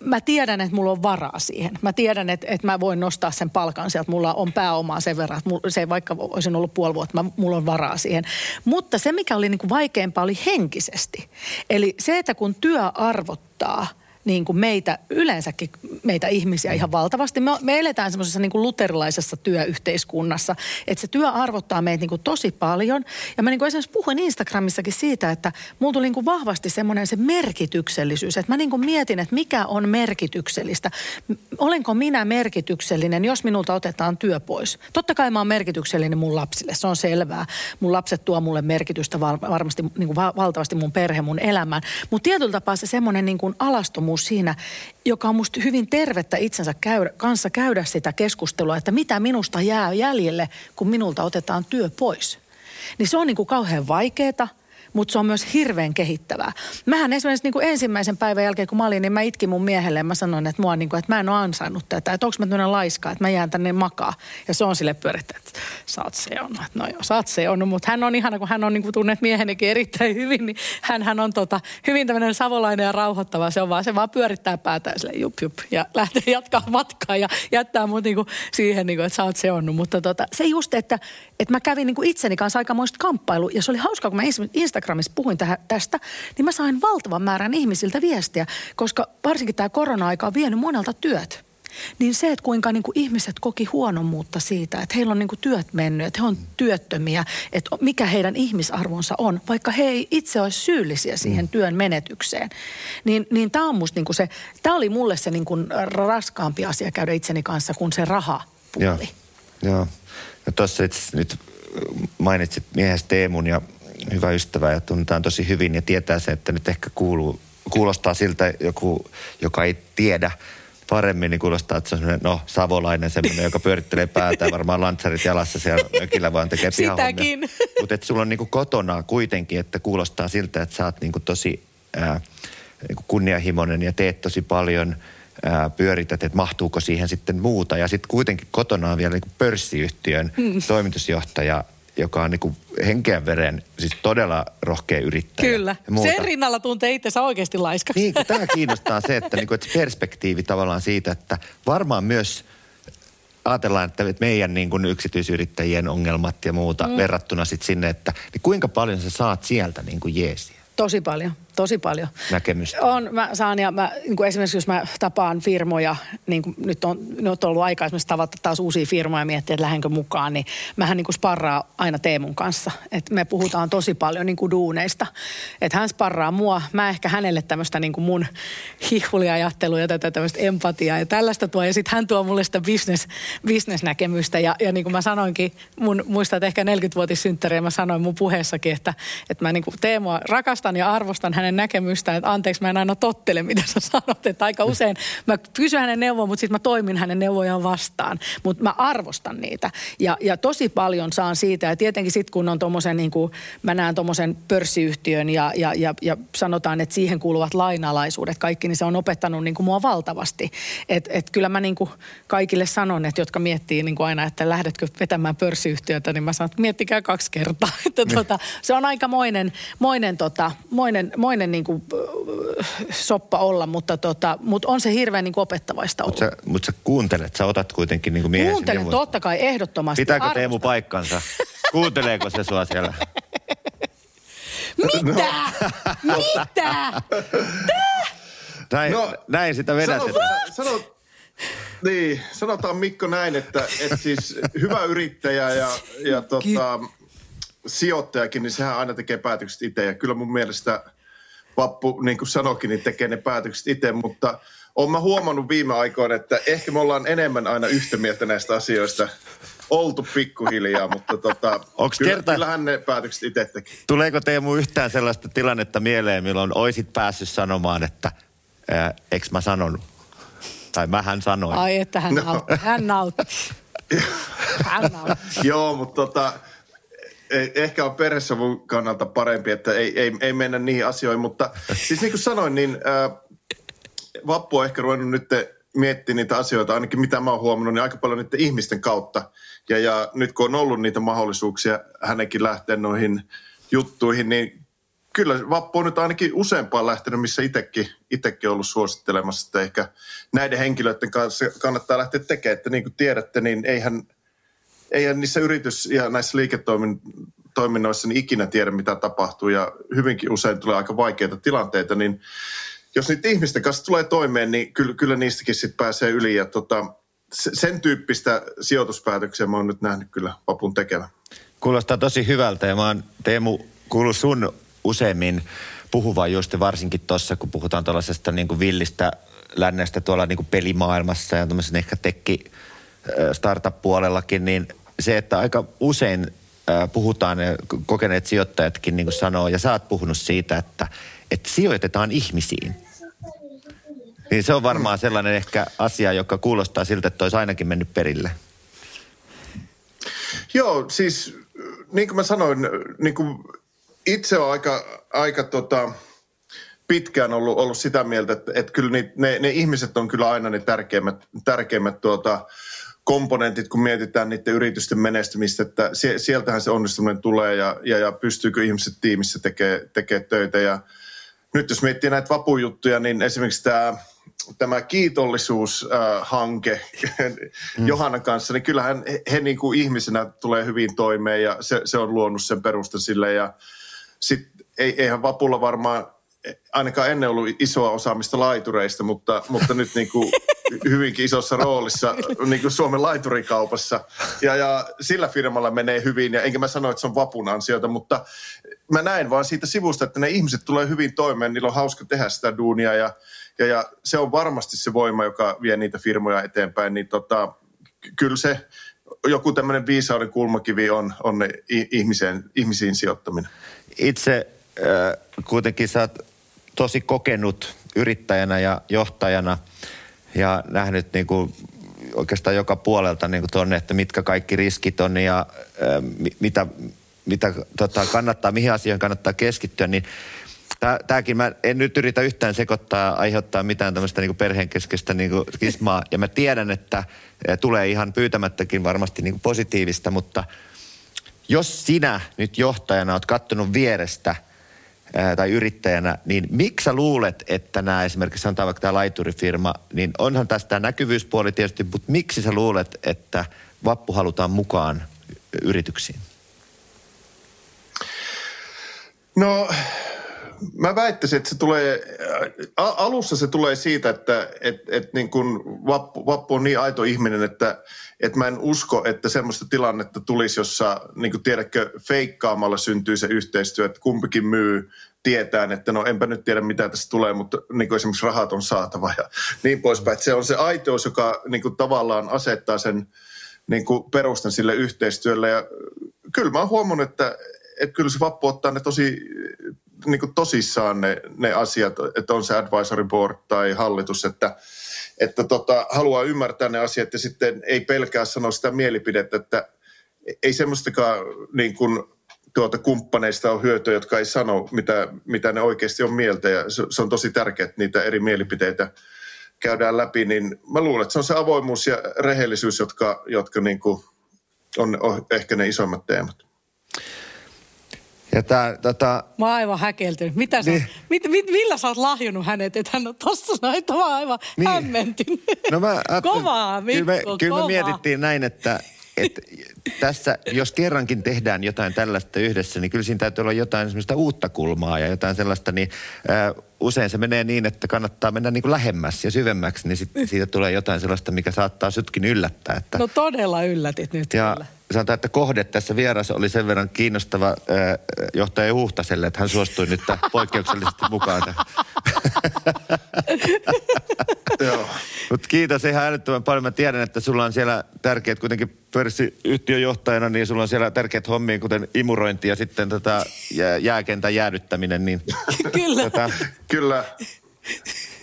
S2: mä tiedän, että mulla on varaa siihen. Mä tiedän, että, että mä voin nostaa sen palkan sieltä. Mulla on pääomaa sen verran, että mulla, se vaikka olisin ollut puoli vuotta, mä, mulla on varaa siihen. Mutta se, mikä oli niin kuin vaikeampaa, oli henkisesti. Eli se, että kun työ arvottaa – niin kuin meitä, yleensäkin meitä ihmisiä ihan valtavasti. Me, me eletään semmoisessa niin kuin luterilaisessa työyhteiskunnassa, että se työ arvottaa meitä niin kuin tosi paljon. Ja mä niin kuin esimerkiksi puhuin Instagramissakin siitä, että mulla tuli niin kuin vahvasti semmoinen se merkityksellisyys. Että mä niin kuin mietin, että mikä on merkityksellistä. Olenko minä merkityksellinen, jos minulta otetaan työ pois? Totta kai mä oon merkityksellinen mun lapsille, se on selvää. Mun lapset tuo mulle merkitystä varmasti niin kuin valtavasti mun perhe, mun elämään. Mutta tietyllä tapaa se semmoinen niin kuin alastomuus avoimuus siinä, joka on musta hyvin tervettä itsensä käydä, kanssa käydä sitä keskustelua, että mitä minusta jää jäljelle, kun minulta otetaan työ pois. Niin se on niin kuin kauhean vaikeaa mutta se on myös hirveän kehittävää. Mähän esimerkiksi niin kuin ensimmäisen päivän jälkeen, kun mä olin, niin mä itkin mun miehelle ja mä sanoin, että, mua, niin kuin, että mä en ole ansainnut tätä, että onko mä tämmöinen laiska, että mä jään tänne makaa. Ja se on sille pyörittä, että sä oot seonnut. Että no joo, sä oot seonnut, mutta hän on ihana, kun hän on niin kuin tunnet miehenikin erittäin hyvin, niin hän, hän on tota, hyvin tämmöinen savolainen ja rauhoittava. Se on vaan, se vaan pyörittää päätä ja sille jup jup ja lähtee jatkaa matkaa ja jättää mut niin kuin siihen, niin kuin, että sä oot seonnut. Mutta tota, se just, että, että mä kävin niin kuin itseni kanssa aikamoista kamppailu ja se oli hauskaa, kun mä Instagramissa puhuin tähän, tästä, niin mä sain valtavan määrän ihmisiltä viestiä, koska varsinkin tämä korona-aika on vienyt monelta työt. Niin se, että kuinka niin kuin ihmiset koki huonommuutta siitä, että heillä on niin kuin työt mennyt, että he on työttömiä, että mikä heidän ihmisarvonsa on, vaikka he ei itse olisi syyllisiä siihen mm. työn menetykseen. Niin, niin tämä on musta niin kuin se, tämä oli mulle se niin kuin raskaampi asia käydä itseni kanssa kuin se raha puoli. Joo,
S1: joo. No tuossa nyt mainitsit miehestä Teemun ja hyvä ystävä ja tunnetaan tosi hyvin ja tietää se, että nyt ehkä kuuluu, kuulostaa siltä joku, joka ei tiedä paremmin, niin kuulostaa, että se on semmoinen, no, savolainen semmoinen, joka pyörittelee päätä varmaan lantsarit jalassa siellä mökillä vaan tekee
S2: Sitäkin. *laughs*
S1: Mutta että sulla on niinku kotona kuitenkin, että kuulostaa siltä, että sä oot niinku tosi ää, niinku kunnianhimoinen ja teet tosi paljon, pyörität, että mahtuuko siihen sitten muuta. Ja sitten kuitenkin kotona on vielä niinku pörssiyhtiön hmm. toimitusjohtaja joka on niin henkeän veren, siis todella rohkea yrittäjä.
S2: Kyllä. Sen rinnalla tuntee itsensä oikeasti laiskaksi.
S1: Niin, tämä kiinnostaa se, että, niin kuin, että perspektiivi tavallaan siitä, että varmaan myös ajatellaan, että meidän niin kuin yksityisyrittäjien ongelmat ja muuta mm. verrattuna sitten sinne, että niin kuinka paljon sä saat sieltä niin kuin jeesiä?
S2: Tosi paljon tosi paljon.
S1: Näkemystä.
S2: On, mä saan ja mä, niin kuin esimerkiksi jos mä tapaan firmoja, niin kuin nyt on, nyt on ollut aika esimerkiksi tavata taas uusia firmoja ja miettiä, että lähdenkö mukaan, niin mähän niin kuin sparraa aina Teemun kanssa. että me puhutaan tosi paljon niin kuin duuneista. Että hän sparraa mua, mä ehkä hänelle tämmöistä niin kuin mun hihvuliajattelua ja tätä tämmöistä empatiaa ja tällaista tuo. Ja sitten hän tuo mulle sitä business, business-näkemystä ja, ja niin kuin mä sanoinkin, mun muistat ehkä 40-vuotissynttäriä, mä sanoin mun puheessakin, että, että mä niin kuin Teemua rakastan ja arvostan hänen näkemystään, että anteeksi mä en aina tottele, mitä sä sanot. Että aika usein mä kysyn hänen neuvoa, mutta sitten mä toimin hänen neuvojaan vastaan. Mutta mä arvostan niitä. Ja, ja tosi paljon saan siitä. Ja tietenkin sitten kun on tommosen, niin kuin, mä näen tuommoisen pörssiyhtiön ja, ja, ja, ja sanotaan, että siihen kuuluvat lainalaisuudet kaikki, niin se on opettanut niin kuin mua valtavasti. Että et kyllä mä niin kuin kaikille sanon, että jotka miettii niin kuin aina, että lähdetkö vetämään pörssiyhtiötä, niin mä sanon, että miettikää kaksi kertaa. *laughs* Että tota, se on aika moinen, moinen, tota, moinen, moinen niin kuin, soppa olla, mutta, tota, mutta on se hirveän niin kuin opettavaista
S1: Mutta sä, mut sä kuuntelet, sä otat kuitenkin niin kuin miehesi
S2: Kuuntelen, neuvon. totta kai, ehdottomasti.
S1: Pitääkö arvostan. Teemu paikkansa? Kuunteleeko se sua siellä?
S2: Mitä? No. Mitä?
S1: Näin, no, näin sitä vedätetään.
S3: Sanot, niin, sanotaan Mikko näin, että, että siis hyvä yrittäjä ja, ja tota, sijoittajakin, niin sehän aina tekee päätökset itse. Ja kyllä mun mielestä Vappu, niin kuin sanokin, niin tekee ne päätökset itse, mutta olen mä huomannut viime aikoina, että ehkä me ollaan enemmän aina yhtä mieltä näistä asioista oltu pikkuhiljaa, mutta tota, Onks kyllä, kerta... kyllähän ne päätökset itse teki.
S1: Tuleeko Teemu yhtään sellaista tilannetta mieleen, milloin oisit päässyt sanomaan, että eikö mä sanonut? Tai mähän sanoin.
S2: Ai, että hän, no. nautti. hän nautti. *laughs*
S3: hän nautti. Joo, mutta tota, ehkä on perheessä mun kannalta parempi, että ei, ei, ei mennä niihin asioihin, mutta siis niin kuin sanoin, niin äh, Vappu on ehkä ruvennut nyt miettimään niitä asioita, ainakin mitä mä oon huomannut, niin aika paljon niiden ihmisten kautta. Ja, ja nyt kun on ollut niitä mahdollisuuksia hänenkin lähteä noihin juttuihin, niin kyllä Vappu on nyt ainakin useampaan lähtenyt, missä itsekin, itsekin ollut suosittelemassa, että ehkä näiden henkilöiden kanssa kannattaa lähteä tekemään. Että niin kuin tiedätte, niin eihän, eihän niissä yritys- ja näissä liiketoiminnoissa niin ikinä tiedä, mitä tapahtuu ja hyvinkin usein tulee aika vaikeita tilanteita, niin jos niitä ihmisten kanssa tulee toimeen, niin kyllä, kyllä niistäkin sitten pääsee yli ja tota, sen tyyppistä sijoituspäätöksiä mä oon nyt nähnyt kyllä Vapun tekevän.
S1: Kuulostaa tosi hyvältä ja mä oon Teemu kuullut sun useimmin puhuvan just varsinkin tuossa, kun puhutaan tuollaisesta niin kuin villistä lännestä tuolla niin kuin pelimaailmassa ja tuommoisen ehkä tekki startup-puolellakin, niin se, että aika usein puhutaan ja kokeneet sijoittajatkin niin kuin sanoo, ja sä oot puhunut siitä, että, että sijoitetaan ihmisiin. Niin se on varmaan sellainen ehkä asia, joka kuulostaa siltä, että olisi ainakin mennyt perille.
S3: Joo, siis niin kuin mä sanoin, niin kuin itse on aika, aika tota, pitkään ollut, ollut sitä mieltä, että, että kyllä ne, ne, ne ihmiset on kyllä aina ne tärkeimmät, tärkeimmät tuota, komponentit, kun mietitään niiden yritysten menestymistä, että sieltähän se onnistuminen tulee ja, ja, ja pystyykö ihmiset tiimissä tekemään tekee töitä. Ja nyt jos miettii näitä vapujuttuja, niin esimerkiksi tämä tämä kiitollisuushanke *laughs* mm. Johanna kanssa, niin kyllähän he, he niin kuin ihmisenä tulee hyvin toimeen ja se, se on luonut sen perustan sille ja sit, ei, eihän Vapulla varmaan ainakaan ennen ollut isoa osaamista laitureista, mutta, mutta nyt niin kuin *laughs* hyvinkin isossa roolissa niin kuin Suomen laiturikaupassa. Ja, ja sillä firmalla menee hyvin, ja enkä mä sano, että se on vapun ansiota, mutta mä näen vaan siitä sivusta, että ne ihmiset tulee hyvin toimeen, niillä on hauska tehdä sitä duunia, ja, ja, ja se on varmasti se voima, joka vie niitä firmoja eteenpäin, niin tota, kyllä se joku tämmöinen viisauden kulmakivi on, on ne ihmiseen, ihmisiin sijoittaminen.
S1: Itse äh, kuitenkin sä oot tosi kokenut yrittäjänä ja johtajana ja nähnyt niin kuin oikeastaan joka puolelta niin kuin tonne, että mitkä kaikki riskit on ja mitä, mitä tota, kannattaa, mihin asioihin kannattaa keskittyä, niin Tämäkin mä en nyt yritä yhtään sekoittaa, aiheuttaa mitään tämmöistä niin perheen keskeistä niin kismaa. Ja mä tiedän, että tulee ihan pyytämättäkin varmasti niin positiivista, mutta jos sinä nyt johtajana oot kattonut vierestä tai yrittäjänä, niin miksi sä luulet, että nämä esimerkiksi sanotaan vaikka tämä laiturifirma, niin onhan tästä näkyvyyspuoli tietysti, mutta miksi sä luulet, että vappu halutaan mukaan yrityksiin?
S3: No mä väittäisin, että se tulee, alussa se tulee siitä, että et, et niin kun vappu, vappu on niin aito ihminen, että et mä en usko, että semmoista tilannetta tulisi, jossa niin kuin tiedätkö, feikkaamalla syntyy se yhteistyö, että kumpikin myy tietään, että no enpä nyt tiedä mitä tästä tulee, mutta niin kuin esimerkiksi rahat on saatava ja niin poispäin. Että se on se aitous, joka niin kuin tavallaan asettaa sen niin kuin perustan sille yhteistyölle ja kyllä mä oon huomannut, että, että kyllä se vappu ottaa ne tosi niin kuin tosissaan ne, ne asiat, että on se advisory board tai hallitus, että, että tota, haluaa ymmärtää ne asiat ja sitten ei pelkää sanoa sitä mielipidettä, että ei semmoistakaan niin kuin, tuota kumppaneista on hyötyä, jotka ei sano, mitä, mitä ne oikeasti on mieltä ja se, se on tosi tärkeää, että niitä eri mielipiteitä käydään läpi, niin mä luulen, että se on se avoimuus ja rehellisyys, jotka, jotka niin kuin on, on ehkä ne isommat teemat.
S1: Ja tää, tota...
S2: Mä oon aivan häkeltynyt. Mitä sä, niin. mit, mit, millä sä oot lahjonnut hänet, että hän on tossa noin, mä oon aivan niin. hämmentynyt.
S1: No mä
S2: kovaa, Mikko,
S1: kyllä me, kyllä me mietittiin näin, että et tässä, jos kerrankin tehdään jotain tällaista yhdessä, niin kyllä siinä täytyy olla jotain semmoista uutta kulmaa ja jotain sellaista, niin äh, usein se menee niin, että kannattaa mennä niin kuin lähemmäs ja syvemmäksi, niin sit, siitä tulee jotain sellaista, mikä saattaa sytkin yllättää. Että...
S2: No todella yllätit nyt
S1: ja
S2: kyllä.
S1: Sanotaan, että kohde tässä vieressä oli sen verran kiinnostava äh, johtaja Huhtaselle, että hän suostui nyt poikkeuksellisesti mukaan. *laughs*
S3: Joo.
S1: Mutta kiitos ihan älyttömän paljon. Mä tiedän, että sulla on siellä tärkeät kuitenkin pörssiyhtiön johtajana, niin sulla on siellä tärkeät hommia, kuten imurointi ja sitten tota jääkentän jäädyttäminen. Niin, *laughs*
S2: Kyllä.
S1: Tota,
S3: Kyllä.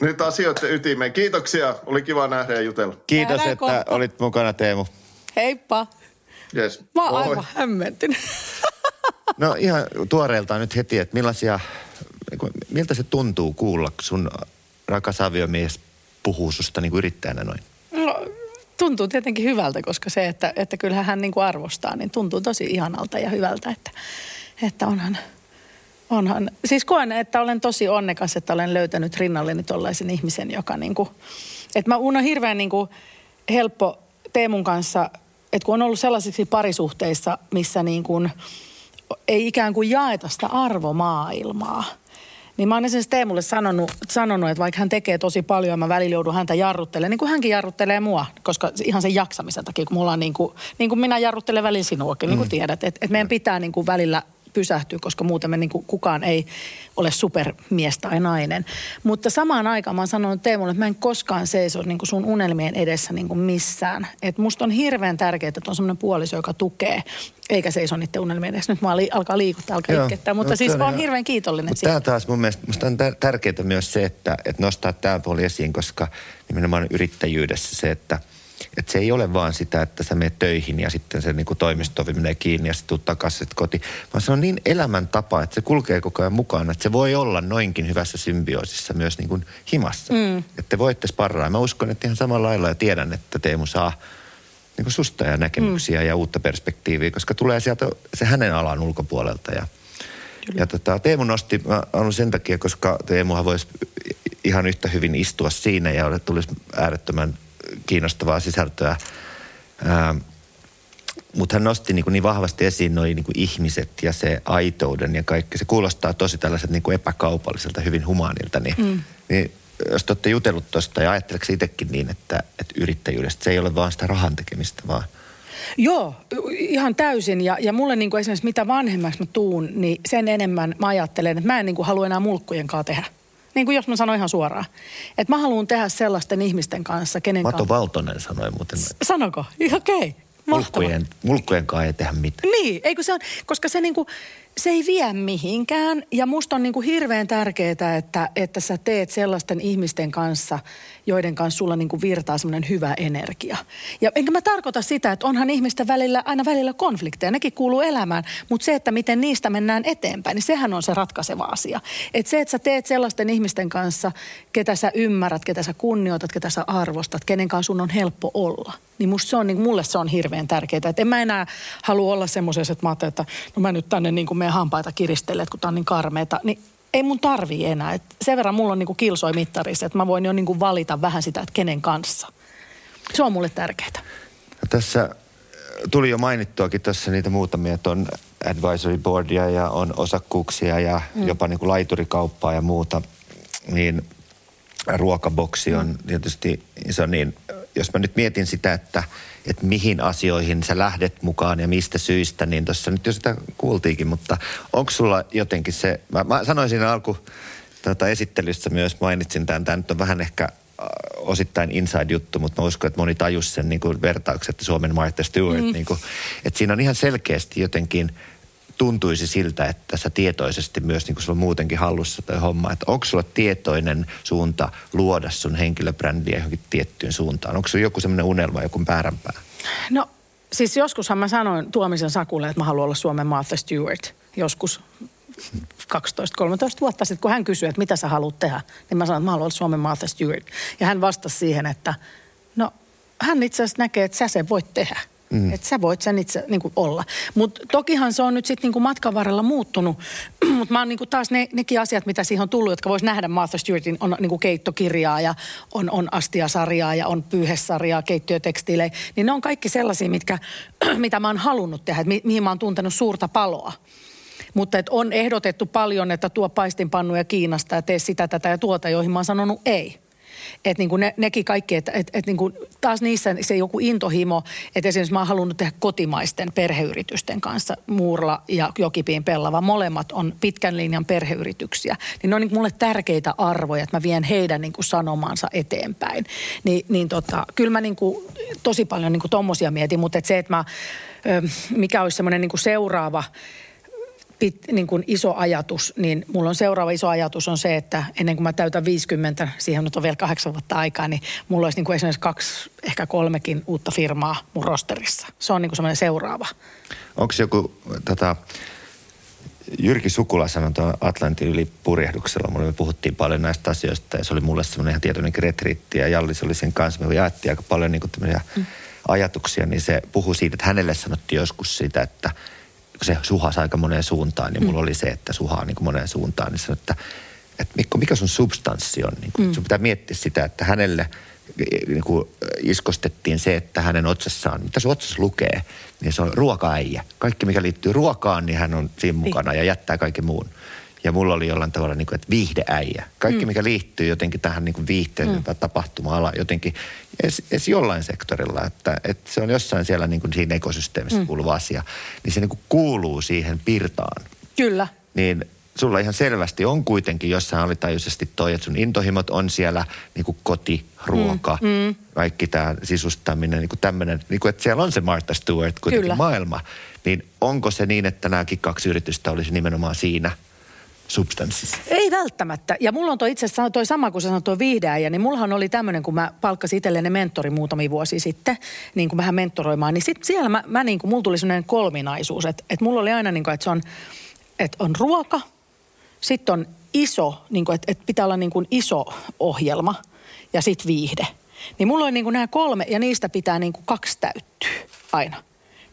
S3: Nyt asioiden ytimeen. Kiitoksia. Oli kiva nähdä ja jutella.
S1: kiitos,
S2: Nähdään
S1: että
S2: kohta.
S1: olit mukana Teemu.
S2: Heippa.
S3: Yes.
S2: Mä oon
S3: Moi.
S2: aivan hämmentynyt. *laughs*
S1: No ihan tuoreeltaan nyt heti, että millaisia, miltä se tuntuu kuulla, kun sun rakas aviomies puhuu susta niin yrittäjänä noin?
S2: No, tuntuu tietenkin hyvältä, koska se, että, että kyllähän hän niin kuin arvostaa, niin tuntuu tosi ihanalta ja hyvältä, että, että onhan, onhan. Siis koen, että olen tosi onnekas, että olen löytänyt rinnalleni tollaisen ihmisen, joka niin kuin, että mä mun on hirveän niin kuin helppo Teemun kanssa, että kun on ollut sellaisiksi parisuhteissa, missä niin kuin ei ikään kuin jaeta sitä arvomaailmaa, niin mä oon esimerkiksi Teemulle sanonut, sanonut, että vaikka hän tekee tosi paljon ja mä välillä joudun häntä jarruttelemaan, niin kuin hänkin jarruttelee mua, koska ihan sen jaksamisen takia, kun mulla on niin kuin, niin kuin minä jarruttelen välillä sinuakin, niin kuin tiedät, että, että meidän pitää niin kuin välillä pysähtyä, koska muuten me niin kuin, kukaan ei ole supermies tai nainen. Mutta samaan aikaan mä oon sanonut Teemulle, että mä en koskaan seiso niin kuin sun unelmien edessä niin kuin missään. Että musta on hirveän tärkeää, että on semmoinen puoliso, joka tukee, eikä seiso niiden unelmien edessä. Nyt mä li- alkaa liikuttaa, alkaa
S1: Joo.
S2: itkettää, mutta
S1: No,
S2: siis
S1: on
S2: on
S1: ihan-
S2: hirveän kiitollinen
S1: tämä taas mun mielestä, musta on tär- tärkeää myös se, että, että nostaa tämä puoli esiin, koska nimenomaan yrittäjyydessä se, että, että se ei ole vaan sitä, että sä menet töihin ja sitten se niin kuin toimistovi menee kiinni ja sitten tuut takaisin kotiin. Vaan se on niin elämäntapa, että se kulkee koko ajan mukana, että se voi olla noinkin hyvässä symbioosissa myös niin kuin himassa. Mm. Että te voitte sparraa. Mä uskon, että ihan samalla lailla ja tiedän, että Teemu saa niin kuin susta ja näkemyksiä mm. ja uutta perspektiiviä, koska tulee sieltä se hänen alan ulkopuolelta ja ja tota, Teemu nosti, mä olen sen takia, koska Teemuhan voisi ihan yhtä hyvin istua siinä ja tulisi äärettömän kiinnostavaa sisältöä. Ää, mutta hän nosti niin, niin vahvasti esiin noin niin ihmiset ja se aitouden ja kaikki. Se kuulostaa tosi tällaiset niin kuin epäkaupalliselta, hyvin humaanilta. Niin, mm. niin jos te olette jutellut tuosta ja ajatteleeko itsekin niin, että, että yrittäjyydestä se ei ole vaan sitä rahan tekemistä, vaan
S2: Joo, ihan täysin. Ja, ja mulle niin kuin esimerkiksi mitä vanhemmaksi mä tuun, niin sen enemmän mä ajattelen, että mä en niin kuin halua enää mulkkujen kanssa tehdä. Niin kuin jos mä sanon ihan suoraan. Että mä haluan tehdä sellaisten ihmisten kanssa, kenen
S1: Mato
S2: kanssa...
S1: Valtonen sanoi muuten, että
S2: Sanoko? Okei. Okay.
S1: Mulkkujen, mulkkujen kanssa ei tehdä mitään.
S2: Niin, eikö se on, koska se, niinku, se ei vie mihinkään. Ja musta on niinku hirveän tärkeää, että, että sä teet sellaisten ihmisten kanssa, joiden kanssa sulla niinku virtaa semmoinen hyvä energia. Ja enkä mä tarkoita sitä, että onhan ihmisten välillä aina välillä konflikteja, nekin kuuluu elämään. Mutta se, että miten niistä mennään eteenpäin, niin sehän on se ratkaiseva asia. Että se, että sä teet sellaisten ihmisten kanssa, ketä sä ymmärrät, ketä sä kunnioitat, ketä sä arvostat, kenen kanssa sun on helppo olla. Niin musta se on, niin mulle se on hirveän tärkeää. Että en mä enää halua olla semmoisessa, että mä että no mä nyt tänne niin kuin meidän hampaita kiristelen, että kun tää on niin karmeeta. Niin ei mun tarvii enää. Et sen verran mulla on niin kuin kilsoi mittarissa, että mä voin jo niin kuin valita vähän sitä, että kenen kanssa. Se on mulle tärkeää.
S1: Tässä äh, tuli jo mainittuakin tässä niitä muutamia, että on advisory boardia ja on osakkuuksia ja mm. jopa niin kuin laiturikauppaa ja muuta. Niin ruokaboksi on tietysti iso niin, jos mä nyt mietin sitä, että, että mihin asioihin sä lähdet mukaan ja mistä syistä, niin tuossa nyt jo sitä kuultiinkin, mutta onko sulla jotenkin se, mä, mä sanoin siinä alku tota esittelyssä myös, mainitsin tämän, tämä nyt on vähän ehkä äh, osittain inside-juttu, mutta mä uskon, että moni tajus sen niin kuin vertauksen, että Suomen Martha Stewart, mm. niin kuin, että siinä on ihan selkeästi jotenkin tuntuisi siltä, että sä tietoisesti myös niin kuin sulla muutenkin hallussa toi homma, että onko sulla tietoinen suunta luoda sun henkilöbrändiä johonkin tiettyyn suuntaan? Onko sulla joku semmoinen unelma, joku määränpää?
S2: No siis joskushan mä sanoin Tuomisen Sakulle, että mä haluan olla Suomen Martha Stewart. Joskus 12-13 vuotta sitten, kun hän kysyi, että mitä sä haluat tehdä, niin mä sanoin, että mä haluan olla Suomen Martha Stewart. Ja hän vastasi siihen, että no hän itse asiassa näkee, että sä sen voit tehdä. Mm. Että sä voit sen itse niin kuin olla. Mutta tokihan se on nyt sitten niin matkan varrella muuttunut. *clears throat* Mutta mä oon niin kuin taas ne, nekin asiat, mitä siihen on tullut, jotka vois nähdä Martha Stewartin, on niin kuin keittokirjaa ja on, on astiasarjaa ja on pyyhesarjaa, keittiötekstiilejä. Niin ne on kaikki sellaisia, mitkä, *clears throat* mitä mä oon halunnut tehdä, mi- mihin mä oon tuntenut suurta paloa. Mutta et on ehdotettu paljon, että tuo paistinpannuja Kiinasta ja tee sitä, tätä ja tuota, joihin mä oon sanonut ei. Että niin ne, nekin kaikki, että et, et niin taas niissä se joku intohimo, että esimerkiksi mä oon halunnut tehdä kotimaisten perheyritysten kanssa, Muurla ja Jokipiin Pellava, molemmat on pitkän linjan perheyrityksiä. Niin ne on niin mulle tärkeitä arvoja, että mä vien heidän niin sanomansa eteenpäin. Ni, niin tota, kyllä mä niin kuin, tosi paljon niin tommosia mietin, mutta et se, että mä, mikä olisi semmoinen niin seuraava pit, niin kuin iso ajatus, niin mulla on seuraava iso ajatus on se, että ennen kuin mä täytän 50, siihen nyt on vielä kahdeksan vuotta aikaa, niin mulla olisi niin kuin esimerkiksi kaksi, ehkä kolmekin uutta firmaa mun rosterissa. Se on niin kuin semmoinen seuraava.
S1: Onko joku, tota, Jyrki Sukula sanoi tuon Atlantin yli purjehduksella, me puhuttiin paljon näistä asioista ja se oli mulle semmoinen ihan tietoinen retriitti ja Jallis oli sen kanssa, me jaettiin aika paljon niin kuin mm. ajatuksia, niin se puhui siitä, että hänelle sanottiin joskus sitä, että – se suhasi aika moneen suuntaan, niin mulla mm. oli se, että suhaa niin moneen suuntaan, niin sanoin, että, että Mikko, mikä sun substanssi on? Niin kuin, mm. Sun pitää miettiä sitä, että hänelle niin kuin iskostettiin se, että hänen otsassaan, mitä se otsassa lukee, niin se on ruokaäijä. Kaikki, mikä liittyy ruokaan, niin hän on siinä niin. mukana ja jättää kaiken muun. Ja mulla oli jollain tavalla, niin kuin, että viihdeäijä. Kaikki, mm. mikä liittyy jotenkin tähän niin viihteen mm. tapahtuma-ala jotenkin, edes, edes jollain sektorilla, että, että se on jossain siellä niin kuin siinä ekosysteemissä mm. kuuluva asia, niin se niin kuin kuuluu siihen pirtaan.
S2: Kyllä.
S1: Niin sulla ihan selvästi on kuitenkin jossain alitajuisesti toi, että sun intohimot on siellä niin kuin koti, ruoka, mm, mm. kaikki tämä sisustaminen, niin kuin tämmöinen, niin kuin, että siellä on se Martha Stewart kuitenkin Kyllä. maailma. Niin onko se niin, että nämäkin kaksi yritystä olisi nimenomaan siinä – substanssissa?
S2: Ei välttämättä. Ja mulla on toi itse asiassa toi sama kuin sanoit tuo viihdeäjä, niin mullahan oli tämmöinen, kun mä palkkasin itselleni mentori muutamia vuosia sitten, niin kuin vähän mentoroimaan, niin sit siellä mä, mä niin kuin, mulla tuli semmoinen kolminaisuus, että, että mulla oli aina niin kuin, että se on, että on ruoka, sitten on iso, niin kuin, että, että pitää olla niin kuin iso ohjelma ja sitten viihde. Niin mulla oli niin kuin nämä kolme ja niistä pitää niin kuin kaksi täyttyä aina.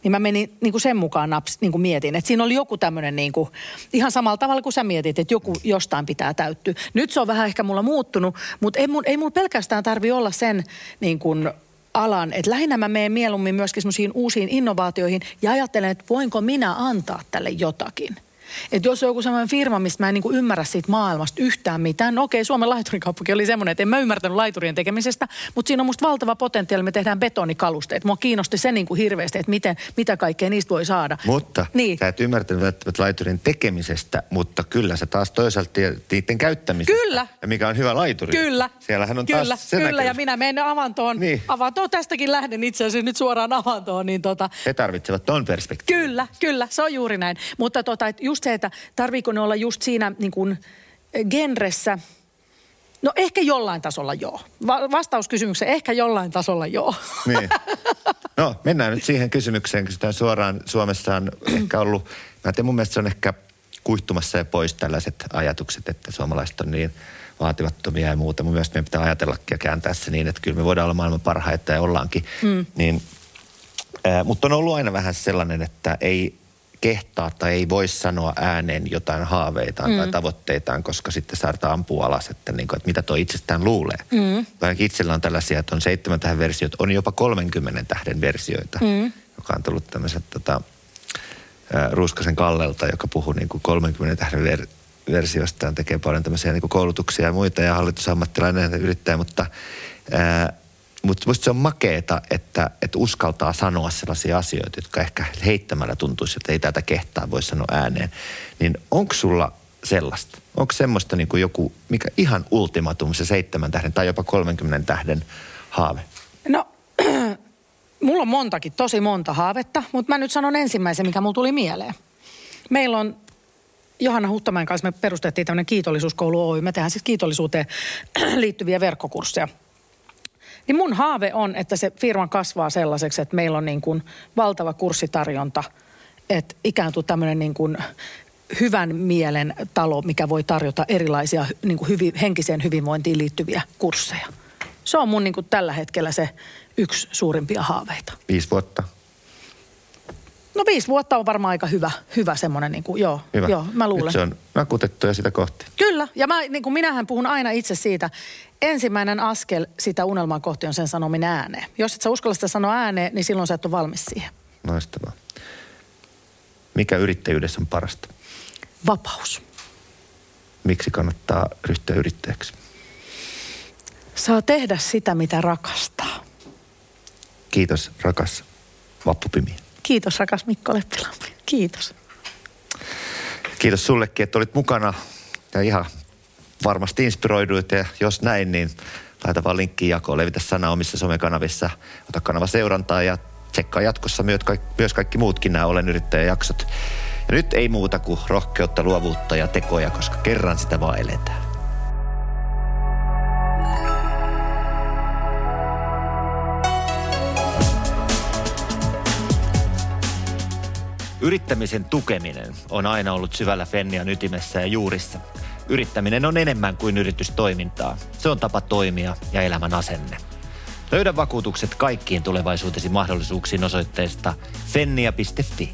S2: Niin mä menin niin kuin sen mukaan naps, niin kuin mietin, että siinä oli joku tämmöinen niin kuin, ihan samalla tavalla kuin sä mietit, että joku jostain pitää täyttyä. Nyt se on vähän ehkä mulla muuttunut, mutta ei, mun, ei mulla pelkästään tarvi olla sen niin kuin alan, että lähinnä mä menen mieluummin myöskin uusiin innovaatioihin ja ajattelen, että voinko minä antaa tälle jotakin – että jos on joku sellainen firma, mistä mä en niinku ymmärrä siitä maailmasta yhtään mitään. No okei, Suomen laiturikauppakin oli semmoinen, että en mä ymmärtänyt laiturien tekemisestä, mutta siinä on musta valtava potentiaali. Me tehdään betonikalusteet. Mua kiinnosti se niinku hirveästi, että miten, mitä kaikkea niistä voi saada.
S1: Mutta niin. sä et ymmärtänyt välttämättä laiturin tekemisestä, mutta kyllä se taas toisaalta niiden käyttämisestä.
S2: Kyllä.
S1: Ja mikä on hyvä laituri.
S2: Kyllä.
S1: Siellähän on
S2: kyllä,
S1: taas se
S2: Kyllä, ja minä menen avantoon. Niin. Avantoon tästäkin lähden itse asiassa nyt suoraan avantoon. Niin tota...
S1: He tarvitsevat ton perspektiivin.
S2: Kyllä, kyllä, se on juuri näin. Mutta tota, just se, että tarvii tarviiko ne olla just siinä niin kuin genressä? No ehkä jollain tasolla joo. Va- vastaus kysymykseen, ehkä jollain tasolla joo.
S1: Niin. *laughs* No mennään nyt siihen kysymykseen, kysytään suoraan. Suomessa on ehkä ollut, mä tiedän, mun mielestä se on ehkä kuihtumassa ja pois tällaiset ajatukset, että suomalaiset on niin vaativattomia ja muuta. Mun mielestä meidän pitää ajatellakin ja kääntää se niin, että kyllä me voidaan olla maailman parhaita ja ollaankin. Mm. Niin, äh, mutta on ollut aina vähän sellainen, että ei, kehtaa tai ei voi sanoa ääneen jotain haaveitaan mm. tai tavoitteitaan, koska sitten saattaa ampua alas, että, niin kuin, että mitä tuo itsestään luulee. Mm. Ainakin itsellä on tällaisia, että on seitsemän tähän versiot, on jopa 30 tähden versioita, mm. joka on tullut tämmöiset tota, Ruuskasen Kallelta, joka puhuu niin kuin 30 tähden ver- versiosta ja tekee paljon tämmöisiä niin kuin koulutuksia ja muita ja hallitusammattilainen yrittää, mutta ää, mutta musta se on makeeta, että, että uskaltaa sanoa sellaisia asioita, jotka ehkä heittämällä tuntuisi, että ei tätä kehtaa voi sanoa ääneen. Niin onko sulla sellaista? Onko semmoista niin kuin joku, mikä ihan ultimatum, se seitsemän tähden tai jopa 30 tähden haave?
S2: No, *clears throat* mulla on montakin, tosi monta haavetta, mutta mä nyt sanon ensimmäisen, mikä mulla tuli mieleen. meillä on Johanna Huttamäen kanssa me perustettiin tämmöinen kiitollisuuskoulu Oy. Me tehdään siis kiitollisuuteen *clears throat* liittyviä verkkokursseja. Niin mun haave on, että se firma kasvaa sellaiseksi, että meillä on niin kuin valtava kurssitarjonta, että ikään kuin tämmöinen niin kuin hyvän mielen talo, mikä voi tarjota erilaisia niin kuin hyvi, henkiseen hyvinvointiin liittyviä kursseja. Se on mun niin kuin tällä hetkellä se yksi suurimpia haaveita.
S1: Viisi vuotta.
S2: No viisi vuotta on varmaan aika hyvä, hyvä semmoinen, niin kuin, joo,
S1: Hyvä.
S2: joo, mä luulen.
S1: Nyt se on nakutettu ja sitä kohti.
S2: Kyllä, ja mä, niin kuin minähän puhun aina itse siitä, ensimmäinen askel sitä unelmaa kohti on sen sanominen ääneen. Jos et sä uskalla sitä sanoa ääneen, niin silloin sä et ole valmis siihen.
S1: Loistavaa. Mikä yrittäjyydessä on parasta?
S2: Vapaus.
S1: Miksi kannattaa ryhtyä yrittäjäksi?
S2: Saa tehdä sitä, mitä rakastaa.
S1: Kiitos, rakas Vappupimi.
S2: Kiitos rakas Mikko Leppilampi. Kiitos.
S1: Kiitos sullekin, että olit mukana ja ihan varmasti inspiroiduit ja jos näin, niin laita vaan linkkiin jakoon, levitä sana omissa somekanavissa, ota kanava seurantaa ja tsekkaa jatkossa myös kaikki, myös kaikki muutkin nämä Olen yrittäjäjaksot. Ja nyt ei muuta kuin rohkeutta, luovuutta ja tekoja, koska kerran sitä vaan eletään. Yrittämisen tukeminen on aina ollut syvällä Fennian ytimessä ja juurissa. Yrittäminen on enemmän kuin yritystoimintaa. Se on tapa toimia ja elämän asenne. Löydä vakuutukset kaikkiin tulevaisuutesi mahdollisuuksiin osoitteesta fennia.fi.